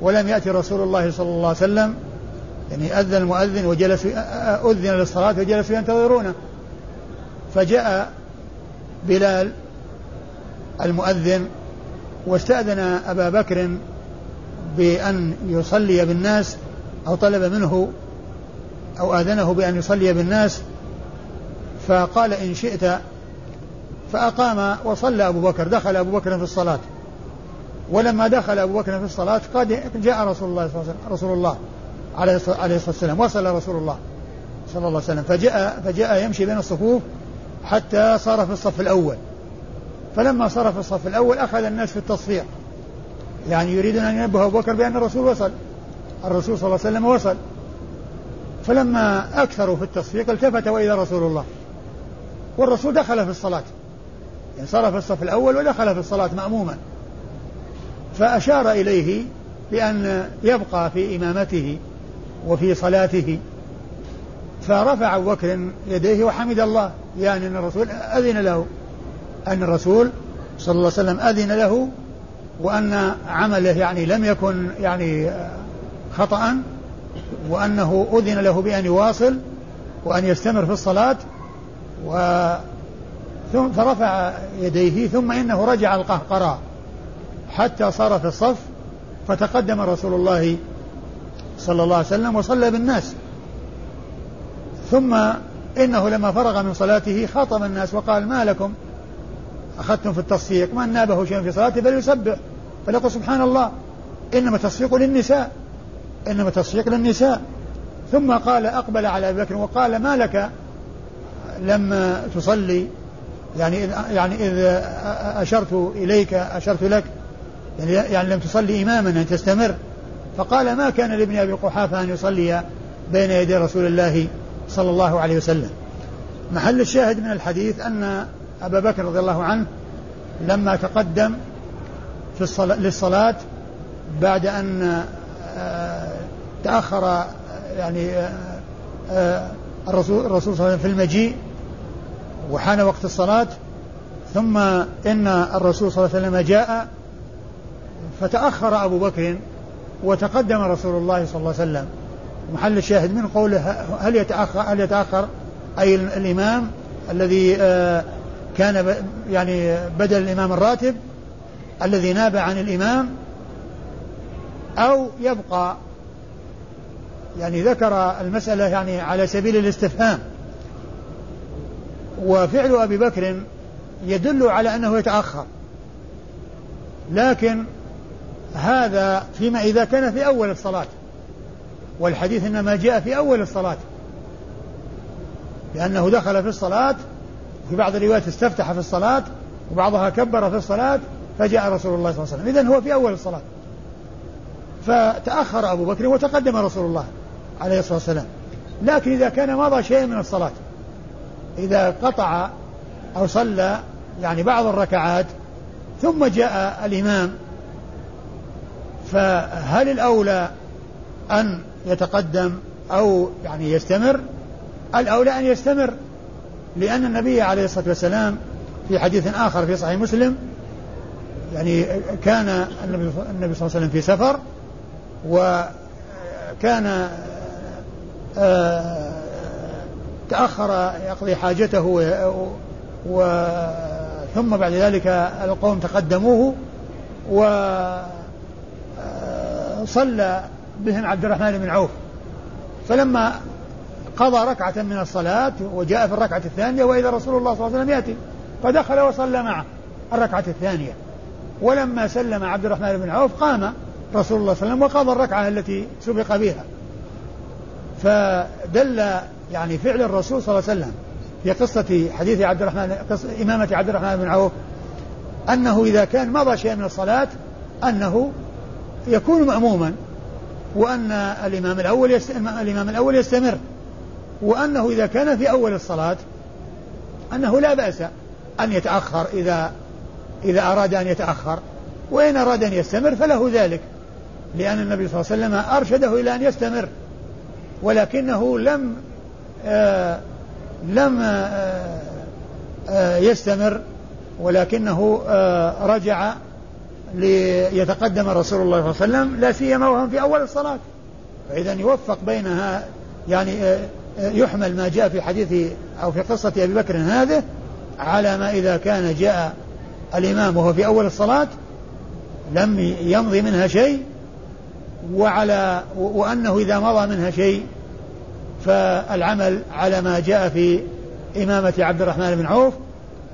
ولم يأتي رسول الله صلى الله عليه وسلم يعني أذن المؤذن وجلسوا أذن للصلاة وجلسوا ينتظرونه فجاء بلال المؤذن واستأذن أبا بكر بأن يصلي بالناس أو طلب منه أو آذنه بأن يصلي بالناس فقال إن شئت فأقام وصلى أبو بكر دخل أبو بكر في الصلاة. ولما دخل أبو بكر في الصلاة قد جاء رسول الله صلى الله عليه وسلم رسول الله عليه الصلاة والسلام وصل رسول الله صلى الله عليه وسلم فجاء فجاء يمشي بين الصفوف حتى صار في الصف الأول. فلما صار في الصف الأول أخذ الناس في التصفيق يعني يريدون أن ينبه أبو بكر بأن الرسول وصل الرسول صلى الله عليه وسلم وصل. فلما أكثروا في التصفيق التفت وإذا رسول الله. والرسول دخل في الصلاة. في الصف الأول ودخل في الصلاة مأموما. فأشار إليه بأن يبقى في إمامته وفي صلاته. فرفع أبو بكر يديه وحمد الله. يعني أن الرسول أذن له. أن الرسول صلى الله عليه وسلم أذن له. وأن عمله يعني لم يكن يعني خطأ. وأنه أذن له بأن يواصل وأن يستمر في الصلاة و ثم فرفع يديه ثم إنه رجع القهقرى حتى صار في الصف فتقدم رسول الله صلى الله عليه وسلم وصلى بالناس. ثم إنه لما فرغ من صلاته خاطب الناس وقال ما لكم؟ أخذتم في التصفيق من نابه شيء في صلاته فليسبح فليقل سبحان الله إنما تصفيق للنساء. إنما تصفيق للنساء. ثم قال أقبل على أبي بكر وقال ما لك لم تصلي؟ يعني إذ يعني إذ أشرت إليك أشرت لك. يعني, يعني لم تصلي إماما أن تستمر. فقال ما كان لابن أبي قحافة أن يصلي بين يدي رسول الله صلى الله عليه وسلم. محل الشاهد من الحديث أن أبا بكر رضي الله عنه لما تقدم في الصلاة للصلاة بعد أن تأخر يعني آه، آه، الرسول الرسول صلى الله عليه وسلم في المجيء وحان وقت الصلاة ثم إن الرسول صلى الله عليه وسلم جاء فتأخر أبو بكر وتقدم رسول الله صلى الله عليه وسلم. محل الشاهد من قوله هل يتأخر هل يتأخر؟ أي الإمام الذي آه، كان يعني بدل الإمام الراتب الذي ناب عن الإمام أو يبقى يعني ذكر المسألة يعني على سبيل الاستفهام. وفعل أبي بكر يدل على أنه يتأخر. لكن هذا فيما إذا كان في أول الصلاة. والحديث إنما جاء في أول الصلاة. لأنه دخل في الصلاة في بعض الروايات استفتح في الصلاة وبعضها كبر في الصلاة فجاء رسول الله صلى الله عليه وسلم. إذن هو في أول الصلاة. فتأخر أبو بكر وتقدم رسول الله عليه الصلاة والسلام. لكن إذا كان مضى شيء من الصلاة إذا قطع أو صلى يعني بعض الركعات ثم جاء الإمام فهل الأولى أن يتقدم أو يعني يستمر؟ الأولى أن يستمر لأن النبي عليه الصلاة والسلام في حديث آخر في صحيح مسلم يعني كان النبي صلى الله عليه وسلم في سفر وكان آه، تأخر يقضي حاجته و ثم بعد ذلك القوم تقدموه وصلى بهم عبد الرحمن بن عوف. فلما قضى ركعة من الصلاة وجاء في الركعة الثانية وإذا رسول الله صلى الله عليه وسلم يأتي فدخل وصلى معه الركعة الثانية. ولما سلم عبد الرحمن بن عوف قام. رسول الله صلى الله عليه وسلم وقضى الركعة التي سبق بها. فدل يعني فعل الرسول صلى الله عليه وسلم في قصة حديث عبد الرحمن قصة إمامة عبد الرحمن بن عوف أنه إذا كان مضى شيء من الصلاة أنه يكون مأموما وأن الإمام الأول الإمام الأول يستمر وأنه إذا كان في أول الصلاة أنه لا بأس أن يتأخر إذا إذا أراد أن يتأخر وإن أراد أن يستمر فله ذلك. لأن النبي صلى الله عليه وسلم أرشده إلى أن يستمر ولكنه لم آه لم آه آه يستمر ولكنه رجع ليتقدم رسول الله صلى الله عليه وسلم لا سيما وهم في أول الصلاة. فإذا يوفق بينها يعني يحمل ما جاء في حديث أو في قصة أبي بكر هذه على ما إذا كان جاء الإمام وهو في أول الصلاة لم يمضي منها شيء وعلى وأنه إذا مضى منها شيء فالعمل على ما جاء في إمامة عبد الرحمن بن عوف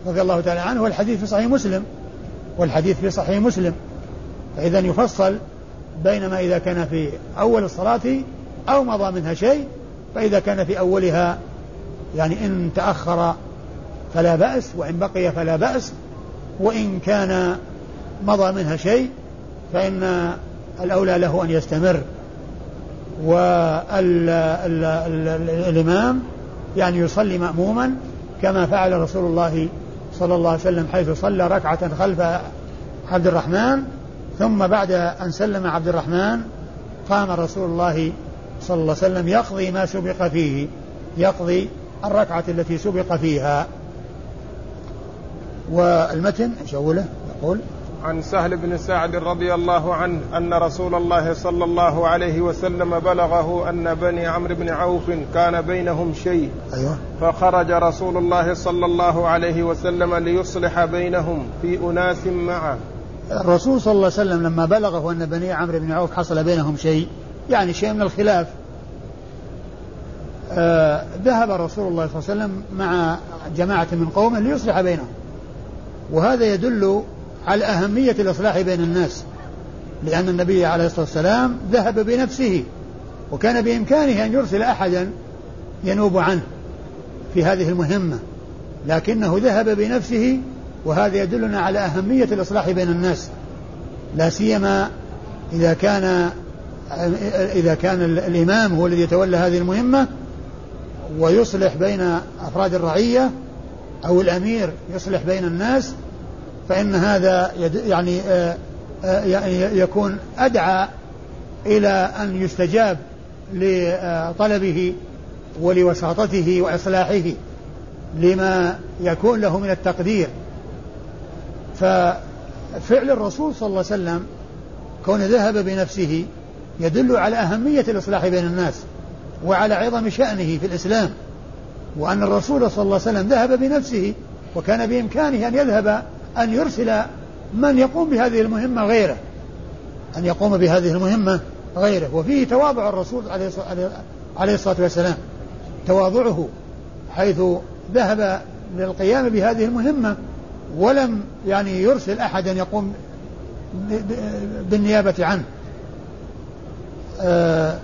رضي الله تعالى عنه والحديث في صحيح مسلم والحديث في صحيح مسلم. فإذا يفصل بين ما إذا كان في أول الصلاة أو مضى منها شيء فإذا كان في أولها يعني إن تأخر فلا بأس وإن بقي فلا بأس وإن كان مضى منها شيء فإن الأولى له أن يستمر والإمام يعني يصلي مأموما كما فعل رسول الله صلى الله عليه وسلم حيث صلى ركعة خلف عبد الرحمن ثم بعد أن سلم عبد الرحمن قام رسول الله صلى الله عليه وسلم يقضي ما سبق فيه يقضي الركعة التي سبق فيها والمتن؟ يقول عن سهل بن سعد رضي الله عنه أن رسول الله صلى الله عليه وسلم بلغه أن بني عمرو بن عوف كان بينهم شيء. أيوه. فخرج رسول الله صلى الله عليه وسلم ليصلح بينهم في أناس معه. الرسول صلى الله عليه وسلم لما بلغه أن بني عمرو بن عوف حصل بينهم شيء يعني شيء من الخلاف. آه ذهب رسول الله صلى الله عليه وسلم مع جماعة من قومه ليصلح بينهم. وهذا يدل على أهمية الإصلاح بين الناس. لأن النبي عليه الصلاة والسلام ذهب بنفسه وكان بإمكانه أن يرسل أحدا ينوب عنه في هذه المهمة. لكنه ذهب بنفسه وهذا يدلنا على أهمية الإصلاح بين الناس. لا سيما إذا كان إذا كان الإمام هو الذي يتولى هذه المهمة ويصلح بين أفراد الرعية أو الأمير يصلح بين الناس فإن هذا يعني آه، آه، يعني يكون أدعى إلى أن يستجاب لطلبه ولوساطته وإصلاحه لما يكون له من التقدير. ففعل الرسول صلى الله عليه وسلم كون ذهب بنفسه يدل على أهمية الإصلاح بين الناس وعلى عظم شأنه في الإسلام وأن الرسول صلى الله عليه وسلم ذهب بنفسه وكان بإمكانه أن يذهب أن يرسل من يقوم بهذه المهمة غيره أن يقوم بهذه المهمة غيره. وفيه تواضع الرسول عليه الصلاة والسلام تواضعه حيث ذهب للقيام بهذه المهمة ولم يعني يرسل أحدا يقوم بالنيابة عنه. آه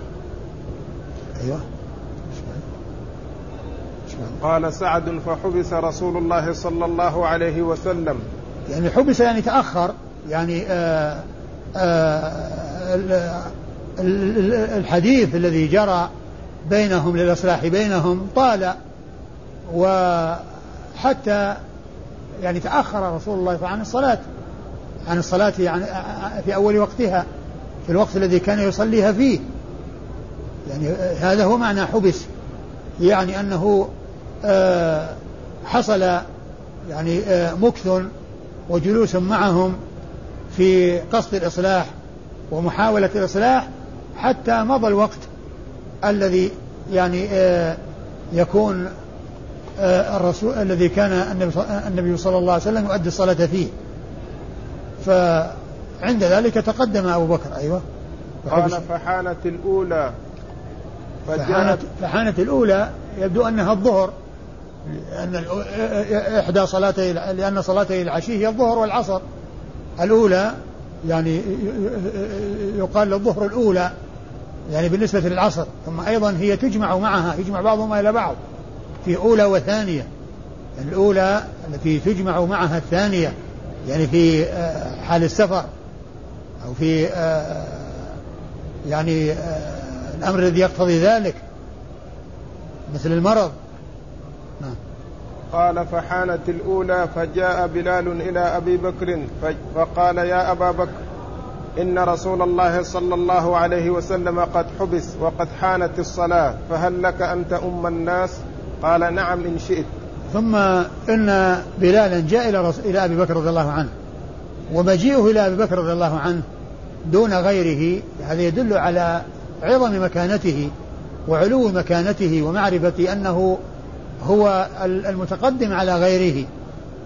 أيوه. قال سعد فحبس رسول الله صلى الله عليه وسلم. يعني حبس يعني تأخر يعني آآ آه، آآ آه، الحديث الذي جرى بينهم للإصلاح بينهم طال. وحتى يعني تأخر رسول الله عن الصلاة عن الصلاة يعني في أول وقتها في الوقت الذي كان يصليها فيه. يعني هذا هو معنى حبس. يعني أنه آه، حصل يعني آه، مكث وجلوس معهم في قصد الإصلاح ومحاولة الإصلاح حتى مضى الوقت الذي يعني آه، يكون الرسول الذي كان النبي صلى الله عليه وسلم يؤدي الصلاة فيه. فعند ذلك تقدم أبو بكر أيوه. قال فحانت الأولى فحانت, فحانت الأولى يبدو أنها الظهر. لأن إحدى صلاتي لأن صلاتي العشي هي الظهر والعصر. الأولى يعني يقال للظهر الأولى يعني بالنسبة للعصر. ثم أيضا هي تجمع معها يجمع بعضهما إلى بعض في أولى وثانية. الأولى التي تجمع معها الثانية يعني في آه، حال السفر أو في آه، يعني آه، الأمر الذي يقتضي ذلك مثل المرض. نعم. قال فحانت الأولى فجاء بلال إلى أبي بكر فقال يا أبا بكر إن رسول الله صلى الله عليه وسلم قد حبس وقد حانت الصلاة فهل لك أن تؤم الناس قال نعم إن شئت ثم إن بلالا جاء إلى, إلى أبي بكر رضي الله عنه ومجيئه إلى أبي بكر رضي الله عنه دون غيره هذا يدل على عظم مكانته وعلو مكانته ومعرفة أنه هو المتقدم على غيره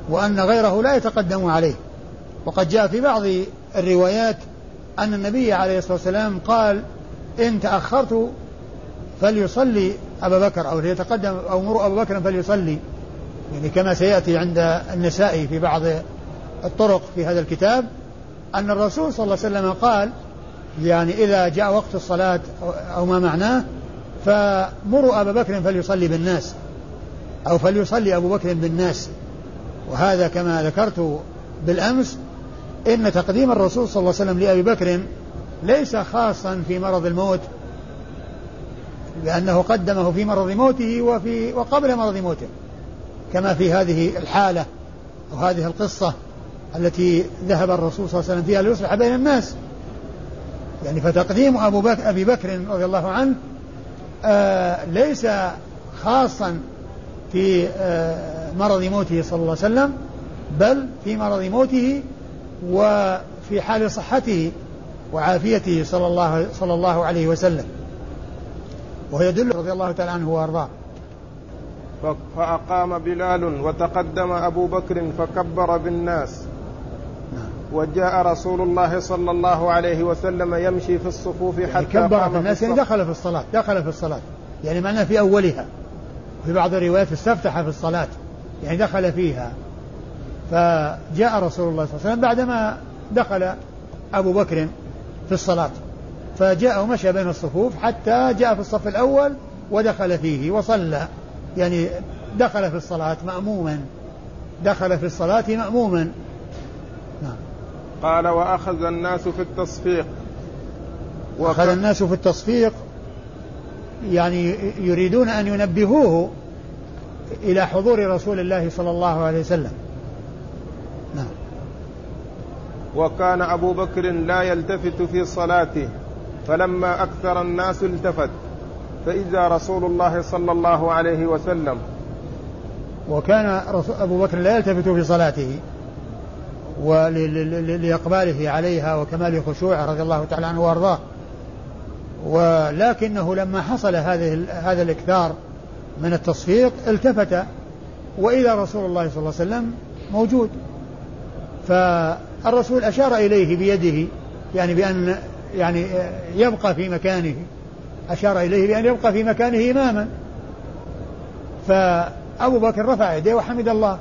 وأن غيره لا يتقدم عليه. وقد جاء في بعض الروايات أن النبي عليه الصلاة والسلام قال إن تأخرت فليصلي أبا بكر أو ليتقدم أو مروا أبا بكر فليصلي. يعني كما سيأتي عند النساء في بعض الطرق في هذا الكتاب أن الرسول صلى الله عليه وسلم قال يعني إذا جاء وقت الصلاة أو ما معناه فمروا أبا بكر فليصلي بالناس. أو فليصلي أبو بكر بالناس. وهذا كما ذكرت بالأمس إن تقديم الرسول صلى الله عليه وسلم لأبي بكر ليس خاصا في مرض الموت لأنه قدمه في مرض موته وفي وقبل مرض موته كما في هذه الحالة أو هذه القصة التي ذهب الرسول صلى الله عليه وسلم فيها ليصلح بين الناس. يعني فتقديم أبو بكر أبي بكر رضي الله عنه آه ليس خاصا في آه مرض موته صلى الله عليه وسلم بل في مرض موته وفي حال صحته وعافيته صلى الله صلى الله عليه وسلم. وهو يدل رضي الله تعالى عنه وأرضاه. فأقام بلال وتقدم أبو بكر فكبر بالناس. نعم. وجاء رسول الله صلى الله عليه وسلم يمشي في الصفوف حتى يعني كبر في الناس يعني دخل في الصلاة دخل في الصلاة. يعني معناه في أولها. في بعض الروايات استفتح في الصلاة يعني دخل فيها. فجاء رسول الله صلى الله عليه وسلم بعدما دخل أبو بكر في الصلاة. فجاء ومشى بين الصفوف حتى جاء في الصف الأول ودخل فيه وصلى. يعني دخل في الصلاة مأموما. دخل في الصلاة مأموما. نعم. قال وأخذ الناس في التصفيق. أخذ الناس في التصفيق يعني يريدون أن ينبهوه إلى حضور رسول الله صلى الله عليه وسلم. نعم. وكان أبو بكر لا يلتفت في صلاته فلما أكثر الناس التفت. فإذا رسول الله صلى الله عليه وسلم. وكان أبو بكر لا يلتفت في صلاته ولإقباله عليها وكمال خشوعه رضي الله تعالى عنه وأرضاه. ولكنه لما حصل هذه هذا الإكثار من التصفيق التفت وإذا رسول الله صلى الله عليه وسلم موجود. فالرسول أشار إليه بيده يعني بأن يعني يبقى في مكانه. أشار إليه بأن يبقى في مكانه إماما. فأبو بكر رفع يديه وحمد الله.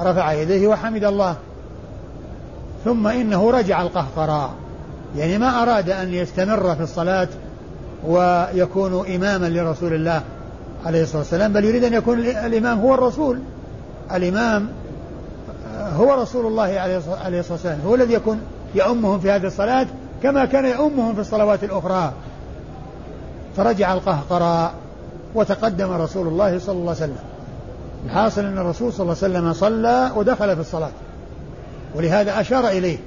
رفع يديه وحمد الله. ثم إنه رجع القهقراء. يعني ما أراد أن يستمر في الصلاة ويكون إماما لرسول الله عليه الصلاة والسلام بل يريد أن يكون الإمام هو الرسول. الإمام هو رسول الله عليه الصلاة والسلام هو الذي يكون يؤمهم في هذه الصلاة كما كان يؤمهم في الصلوات الأخرى. فرجع القهقراء وتقدم رسول الله صلى الله عليه وسلم. الحاصل أن الرسول صلى الله عليه وسلم صلى ودخل في الصلاة ولهذا أشار إليه.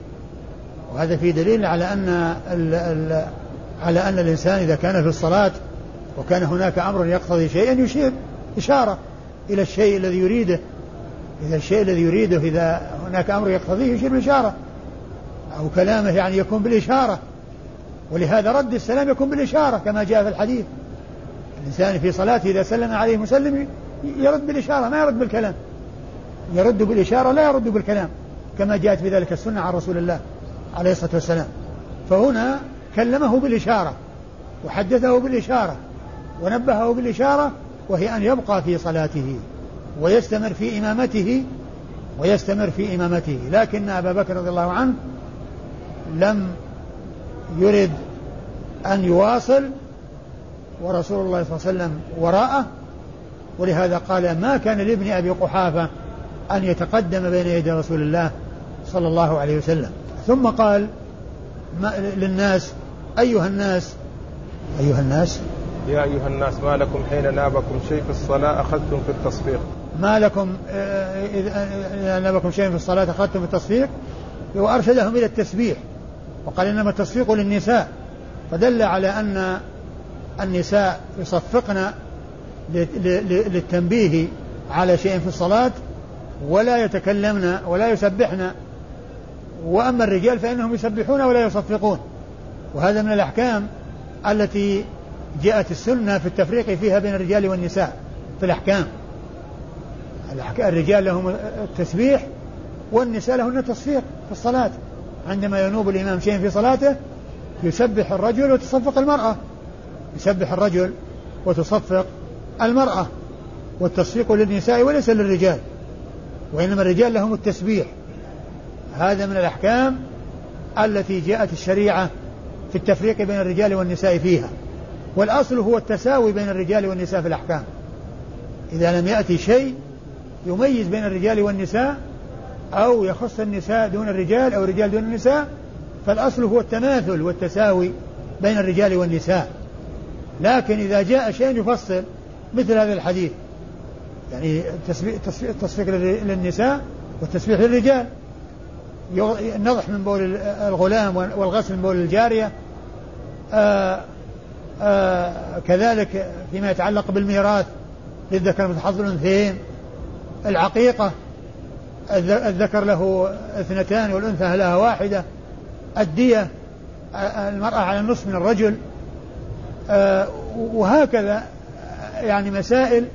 وهذا في دليل على أن ال ال على أن الإنسان إذا كان في الصلاة وكان هناك أمر يقتضي شيئا يشير إشارة إلى الشيء الذي يريده. إذا الشيء الذي يريده إذا هناك أمر يقتضيه يشير بالإشارة أو كلامه يعني يكون بالإشارة. ولهذا رد السلام يكون بالإشارة كما جاء في الحديث. الإنسان في صلاته إذا سلم عليه مسلم يرد بالإشارة ما يرد بالكلام. يرد بالإشارة لا يرد بالكلام كما جاءت بذلك السنة عن رسول الله. عليه الصلاة والسلام. فهنا كلمه بالإشارة وحدثه بالإشارة ونبهه بالإشارة وهي أن يبقى في صلاته ويستمر في إمامته ويستمر في إمامته. لكن أبا بكر رضي الله عنه لم يرد أن يواصل ورسول الله صلى الله عليه وسلم وراءه ولهذا قال ما كان لابن أبي قحافة أن يتقدم بين يدي رسول الله صلى الله عليه وسلم. ثم قال ما للناس أيها الناس أيها الناس يا أيها الناس ما لكم حين نابكم شيء في الصلاة أخذتم في التصفيق؟ ما لكم إذا نابكم شيء في الصلاة أخذتم في التصفيق؟ وأرشدهم إلى التسبيح وقال إنما التصفيق للنساء فدل على أن النساء يصفقن للتنبيه على شيء في الصلاة ولا يتكلمن ولا يسبحن وأما الرجال فإنهم يسبحون ولا يصفقون. وهذا من الأحكام التي جاءت السنة في التفريق فيها بين الرجال والنساء في الأحكام. الرجال لهم التسبيح والنساء لهن التصفيق في الصلاة. عندما ينوب الإمام شيء في صلاته يسبح الرجل وتصفق المرأة. يسبح الرجل وتصفق المرأة. والتصفيق للنساء وليس للرجال. وإنما الرجال لهم التسبيح. هذا من الأحكام التي جاءت الشريعة في التفريق بين الرجال والنساء فيها. والأصل هو التساوي بين الرجال والنساء في الأحكام. إذا لم يأتي شيء يميز بين الرجال والنساء أو يخص النساء دون الرجال أو الرجال دون النساء فالأصل هو التماثل والتساوي بين الرجال والنساء. لكن إذا جاء شيء يفصل مثل هذا الحديث يعني التصفيق للنساء والتسبيح للرجال. النضح من بول الغلام والغسل من بول الجارية. آآ آآ كذلك فيما يتعلق بالميراث للذكر حظ الأنثيين. العقيقة الذكر له اثنتان والأنثى لها واحدة. الدية المرأة على النصف من الرجل. وهكذا يعني مسائل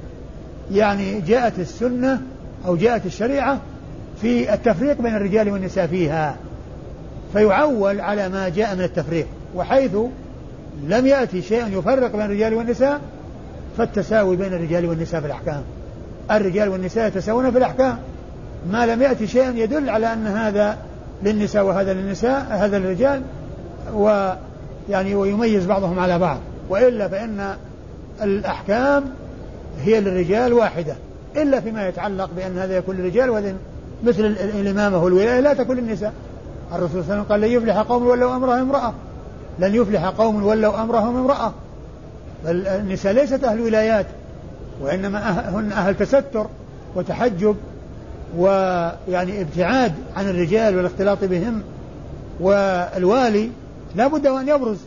يعني جاءت السنة أو جاءت الشريعة في التفريق بين الرجال والنساء فيها فيعول على ما جاء من التفريق وحيث لم يأتي شيء يفرق بين الرجال والنساء فالتساوي بين الرجال والنساء في الأحكام. الرجال والنساء يتساوون في الأحكام ما لم يأتي شيء يدل على أن هذا للنساء وهذا للنساء هذا للرجال ويعني ويميز بعضهم على بعض. وإلا فإن الأحكام هي للرجال واحدة إلا فيما يتعلق بأن هذا يكون للرجال وهذا مثل الإمامة والولاية لا تكون للنساء. الرسول صلى الله عليه وسلم قال لن يفلح قوم ولوا أمرهم امرأة. لن يفلح قوم ولوا أمرهم امرأة. النساء ليست أهل ولايات وإنما أه- هن أهل تستر وتحجب ويعني ابتعاد عن الرجال والاختلاط بهم. والوالي لا بد وأن يبرز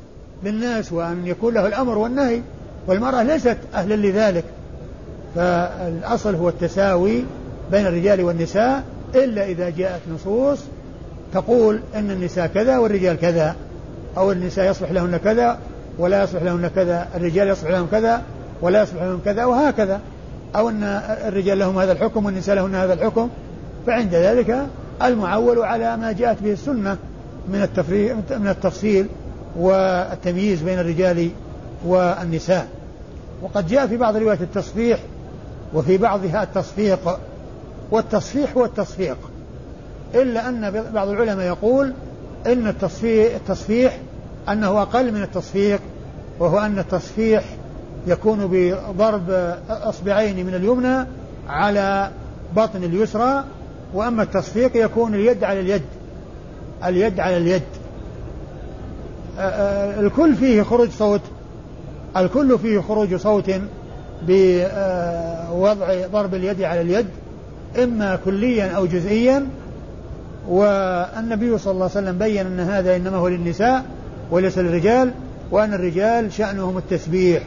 للناس وأن يكون له الأمر والنهي. والمرأة ليست أهلا لذلك. فالأصل هو التساوي بين الرجال والنساء. إلا إذا جاءت نصوص تقول أن النساء كذا والرجال كذا أو النساء يصلح لهن كذا ولا يصلح لهن كذا الرجال يصلح لهم كذا ولا يصلح لهم كذا وهكذا. أو أن الرجال لهم هذا الحكم والنساء لهن هذا الحكم. فعند ذلك المعول على ما جاءت به السنة من من التفصيل والتمييز بين الرجال والنساء. وقد جاء في بعض روايات التصفيح وفي بعضها التصفيق. والتصفيح هو التصفيق إلا أن بعض العلماء يقول إن التصفيح, التصفيح أنه أقل من التصفيق وهو أن التصفيح يكون بضرب أصبعين من اليمنى على بطن اليسرى وأما التصفيق يكون اليد على اليد اليد على اليد. الكل فيه خروج صوت الكل فيه خروج صوت بوضع ضرب اليد على اليد. إما كليا أو جزئيا والنبي صلى الله عليه وسلم بين أن هذا إنما هو للنساء وليس للرجال وأن الرجال شأنهم التسبيح.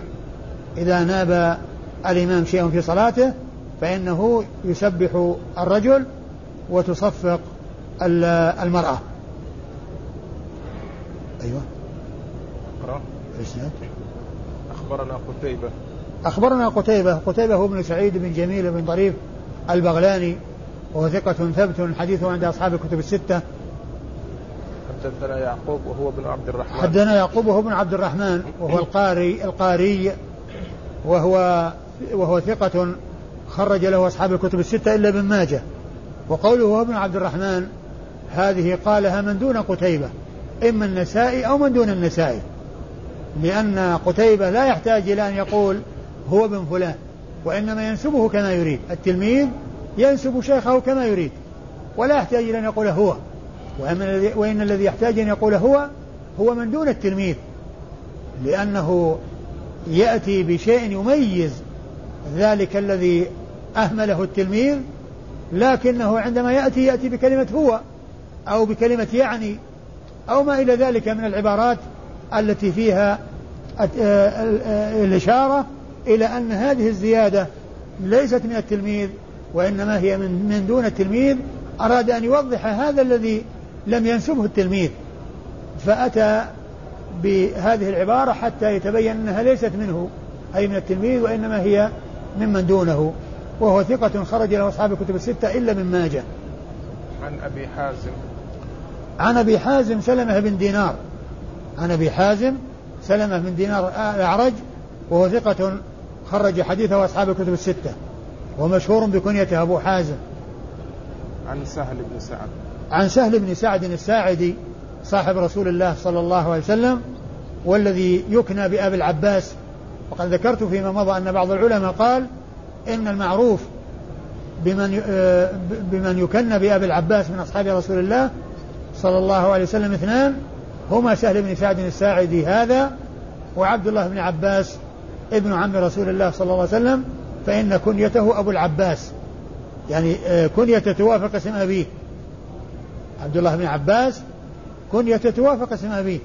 إذا ناب الإمام شيء في صلاته فإنه يسبح الرجل وتصفق المرأة. أيوة. أخبرنا قتيبة. أخبرنا قتيبة. قتيبة هو ابن سعيد بن جميل بن طريف البغلاني وهو ثقة ثبت حديثه عند أصحاب الكتب الستة. حدثنا يعقوب وهو ابن عبد الرحمن. حدثنا يعقوب وهو ابن عبد الرحمن وهو القاري القاري وهو وهو ثقة خرج له أصحاب الكتب الستة إلا ابن ماجه. وقوله هو ابن عبد الرحمن هذه قالها من دون قتيبة إما النسائي أو من دون النسائي. لأن قتيبة لا يحتاج إلى أن يقول هو ابن فلان. وإنما ينسبه كما يريد. التلميذ ينسب شيخه كما يريد ولا يحتاج إلى أن يقول هو. وإن الذي يحتاج أن يقول هو هو من دون التلميذ لأنه يأتي بشيء يميز ذلك الذي أهمله التلميذ لكنه عندما يأتي يأتي بكلمة هو أو بكلمة يعني أو ما إلى ذلك من العبارات التي فيها الإشارة إلى أن هذه الزيادة ليست من التلميذ وإنما هي من, من دون التلميذ أراد أن يوضح هذا الذي لم ينسبه التلميذ. فأتى بهذه العبارة حتى يتبين أنها ليست منه أي من التلميذ وإنما هي ممن دونه. وهو ثقة خرج له أصحاب الكتب الستة إلا من ماجه. عن أبي حازم. عن أبي حازم سلمة بن دينار. عن أبي حازم سلمة بن دينار الأعرج وهو ثقة خرج حديثه أصحاب الكتب الستة. ومشهور بكنيته أبو حازم. عن سهل بن سعد. عن سهل بن سعد الساعدي صاحب رسول الله صلى الله عليه وسلم والذي يكنى بأبي العباس. وقد ذكرت فيما مضى أن بعض العلماء قال إن المعروف بمن آه، بمن يكنى بأبي العباس من أصحاب رسول الله صلى الله عليه وسلم اثنان هما سهل بن سعد الساعدي هذا وعبد الله بن عباس ابن عم رسول الله صلى الله عليه وسلم فإن كنيته أبو العباس. يعني آه، كنية توافق اسم أبيه. عبد الله بن عباس كنية توافق اسم أبيه.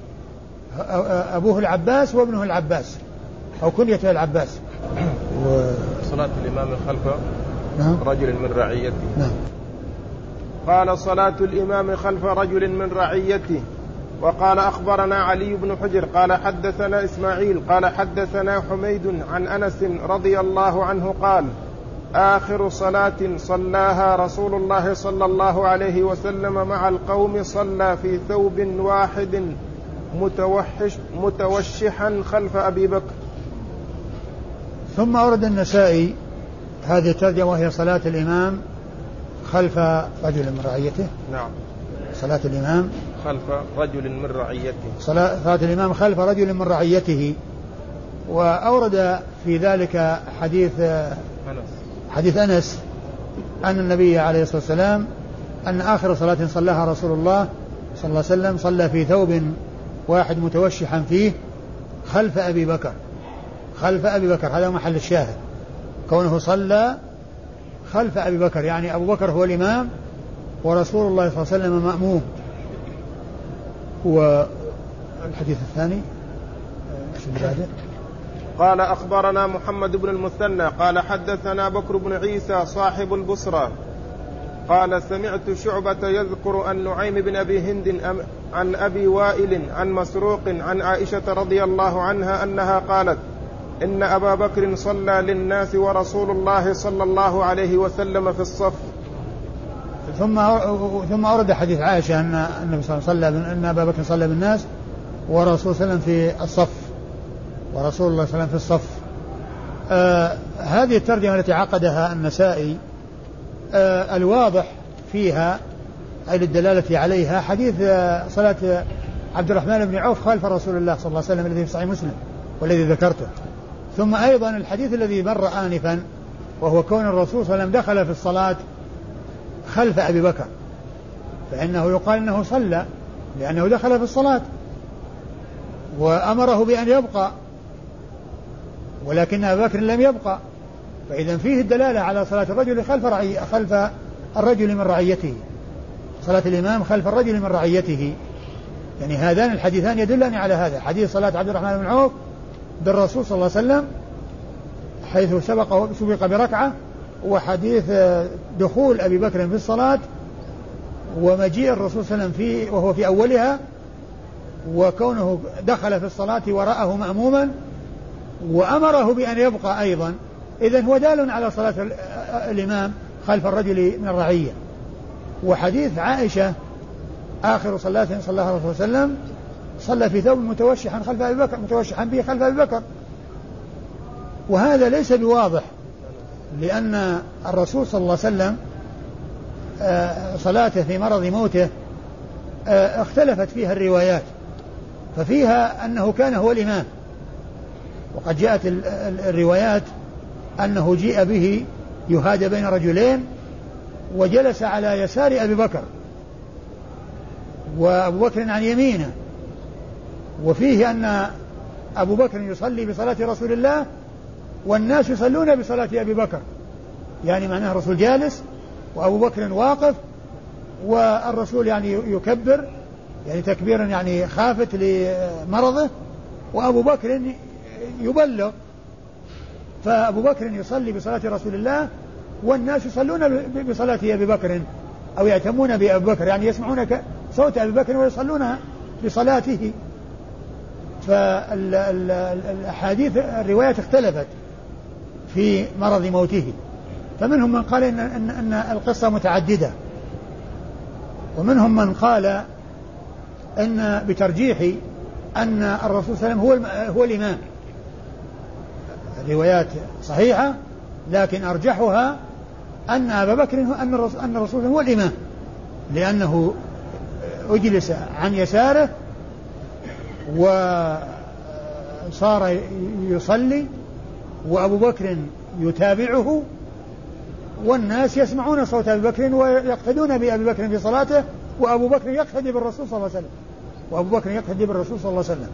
أبوه العباس وابنه العباس. أو كنيته العباس. و... صلاة الإمام خلف نعم. رجل من رعيته. نعم. قال صلاة الإمام خلف رجل من رعيته. وقال أخبرنا علي بن حجر قال حدثنا إسماعيل قال حدثنا حميد عن أنس رضي الله عنه قال آخر صلاة صلاها رسول الله صلى الله عليه وسلم مع القوم صلى في ثوب واحد متوحش متوشحا خلف أبي بكر. ثم أورد النسائي هذه الترجمة وهي صلاة الإمام خلف رجل من رعيته. نعم. صلاة الإمام. خلف رجل من رعيته. صلاة الإمام خلف رجل من رعيته. وأورد في ذلك حديث أنس. حديث أنس أن النبي عليه الصلاة والسلام أن آخر صلاة صلاها رسول الله صلى الله عليه وسلم صلى في ثوب واحد متوشحا فيه خلف أبي بكر. خلف أبي بكر هذا محل الشاهد. كونه صلى خلف أبي بكر يعني أبو بكر هو الإمام ورسول الله صلى الله عليه وسلم مأموم. والحديث الثاني. قال أخبرنا محمد بن المثنى قال حدثنا بكر بن عيسى صاحب البصرة. قال سمعت شعبة يذكر عن نعيم بن أبي هند عن أبي وائل عن مسروق عن عائشة رضي الله عنها أنها قالت إن أبا بكر صلى للناس ورسول الله صلى الله عليه وسلم في الصف. ثم ثم أورد حديث عائشة أن النبي صلى الله عليه وسلم أن أبا بكر صلى بالناس ورسول صلى الله عليه وسلم في الصف. ورسول الله صلى الله عليه وسلم في الصف. آه هذه الترجمة التي عقدها النسائي آه الواضح فيها أي للدلالة عليها حديث آه صلاة عبد الرحمن بن عوف خلف رسول الله صلى الله عليه وسلم الذي في صحيح مسلم والذي ذكرته. ثم أيضا الحديث الذي مر آنفا وهو كون الرسول صلى الله عليه وسلم دخل في الصلاة خلف أبي بكر فإنه يقال أنه صلى لأنه دخل في الصلاة وأمره بأن يبقى ولكن أبا بكر لم يبقى فإذا فيه الدلالة على صلاة الرجل خلف رعي خلف الرجل من رعيته صلاة الإمام خلف الرجل من رعيته. يعني هذان الحديثان يدلان على هذا حديث صلاة عبد الرحمن بن عوف بالرسول صلى الله عليه وسلم حيث سبق سبق بركعة وحديث دخول أبي بكر في الصلاة ومجيء الرسول صلى الله عليه وسلم في وهو في أولها وكونه دخل في الصلاة ورأه مأموما وأمره بأن يبقى أيضا. إذا هو دال على صلاة الإمام خلف الرجل من الرعية. وحديث عائشة آخر صلاة صلى الله عليه وسلم صلى في ثوب متوشحا خلف أبي بكر متوشحا به خلف أبي بكر. وهذا ليس بواضح. لأن الرسول صلى الله عليه وسلم آه، صلاته في مرض موته آه، اختلفت فيها الروايات ففيها أنه كان هو الإمام. وقد جاءت الروايات أنه جيء به يهادى بين رجلين وجلس على يسار أبي بكر وأبو بكر عن يمينه. وفيه أن أبو بكر يصلي بصلاة رسول الله والناس يصلون بصلاة أبي بكر. يعني معناه الرسول جالس وأبو بكر واقف والرسول يعني يكبر يعني تكبيرا يعني خافت لمرضه وأبو بكر يبلغ. فأبو بكر يصلي بصلاة رسول الله والناس يصلون بصلاة أبي بكر أو يأتمون بأبي بكر يعني يسمعون صوت أبي بكر ويصلون بصلاته. فالأحاديث الروايات اختلفت. في مرض موته. فمنهم من قال إن, إن, إن القصة متعددة. ومنهم من قال أن بترجيح أن الرسول صلى الله عليه وسلم هو هو الإمام. الروايات صحيحة لكن أرجحها أن أبا بكر أن الرسول, أن الرسول هو الإمام. لأنه أجلس عن يساره وصار يصلي وأبو بكر يتابعه والناس يسمعون صوت أبي بكر ويقتدون بأبي بكر في صلاته وأبو بكر يقتدي بالرسول صلى الله عليه وسلم. وأبو بكر يقتدي بالرسول صلى الله عليه وسلم.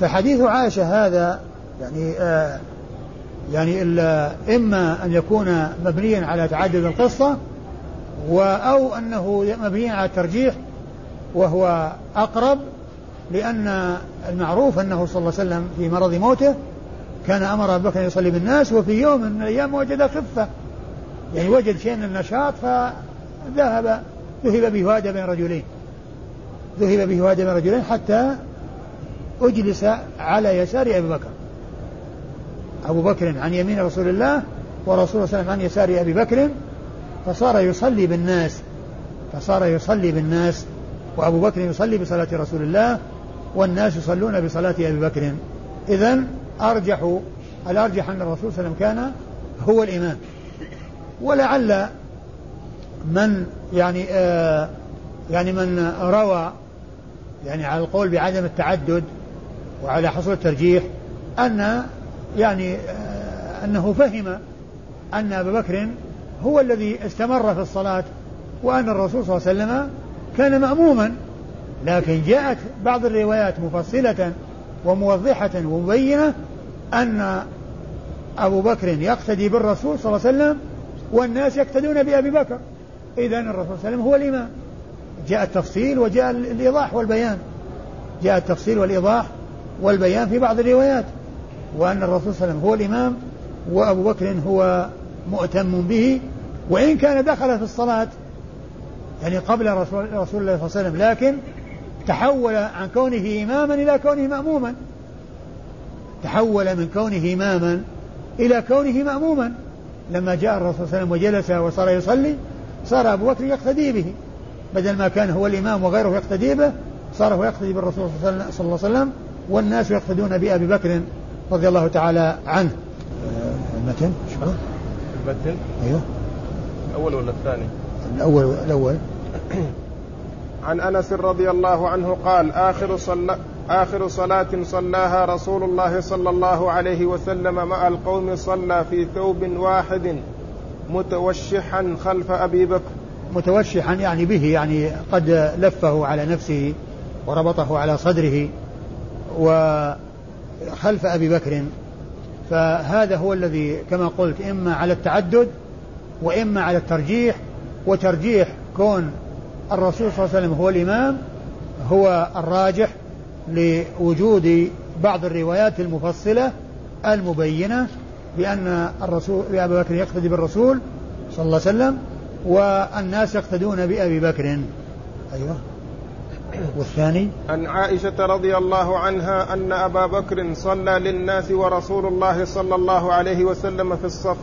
فحديث عائشة هذا يعني آه يعني إما أن يكون مبنيا على تعدد القصة أو أنه مبني على الترجيح وهو أقرب لأن المعروف أنه صلى الله عليه وسلم في مرض موته كان أمر أبو بكر يصلي بالناس وفي يوم من الأيام وجد خفة. يعني وجد شيء من النشاط فذهب ذهب به هذا بين رجلين. ذهب به هذا بين رجلين حتى أجلس على يسار أبي بكر. أبو بكر عن يمين رسول الله ورسول الله صلى الله عليه وسلم عن يسار أبي بكر فصار يصلي بالناس. فصار يصلي بالناس وأبو بكر يصلي بصلاة رسول الله والناس يصلون بصلاة أبي بكر. إذا أرجح الأرجح أن الرسول صلى الله عليه وسلم كان هو الإمام. ولعل من يعني آه يعني من روى يعني على القول بعدم التعدد وعلى حصول الترجيح أن يعني آه أنه فهم أن أبا بكر هو الذي استمر في الصلاة وأن الرسول صلى الله عليه وسلم كان مأموما. لكن جاءت بعض الروايات مفصلة وموضحة ومبينة أن أبو بكر يقتدي بالرسول صلى الله عليه وسلم والناس يقتدون بأبي بكر. إذا الرسول صلى الله عليه وسلم هو الإمام. جاء التفصيل وجاء الإيضاح والبيان. جاء التفصيل والإيضاح والبيان في بعض الروايات. وأن الرسول صلى الله عليه وسلم هو الإمام وأبو بكر هو مؤتم به. وإن كان دخل في الصلاة يعني قبل رسول, رسول الله صلى الله عليه وسلم لكن تحول عن كونه إماما إلى كونه مأموما. تحول من كونه إماما إلى كونه مأموما. لما جاء الرسول صلى الله عليه وسلم وجلس وصار يصلي صار أبو بكر يقتدي به. بدل ما كان هو الإمام وغيره يقتدي به صار هو يقتدي بالرسول صلى الله عليه وسلم والناس يقتدون بأبي بكر رضي الله تعالى عنه. المتن؟ شو المتن؟ أيوه. الأول ولا الثاني؟ الأول الأول. عن أنس رضي الله عنه قال آخر صلى آخر صلاة صلاها رسول الله صلى الله عليه وسلم مع القوم صلى في ثوب واحد متوشحا خلف أبي بكر. متوشحا يعني به يعني قد لفه على نفسه وربطه على صدره وخلف أبي بكر. فهذا هو الذي كما قلت إما على التعدد وإما على الترجيح وترجيح كون الرسول صلى الله عليه وسلم هو الإمام هو الراجح لوجود بعض الروايات المفصلة المبينة بأن الرسول بأبي بكر يقتدي بالرسول صلى الله عليه وسلم والناس يقتدون بأبي بكر. أيوه. والثاني؟ عن عائشة رضي الله عنها أن أبا بكر صلى للناس ورسول الله صلى الله عليه وسلم في الصف.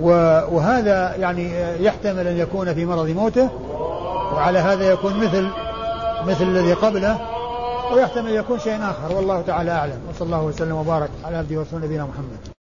وهذا يعني يحتمل أن يكون في مرض موته. وعلى هذا يكون مثل مثل الذي قبله ويحتمل يكون شيء آخر. والله تعالى أعلم. وصلى الله وسلم وبارك على عبده ورسوله نبينا محمد.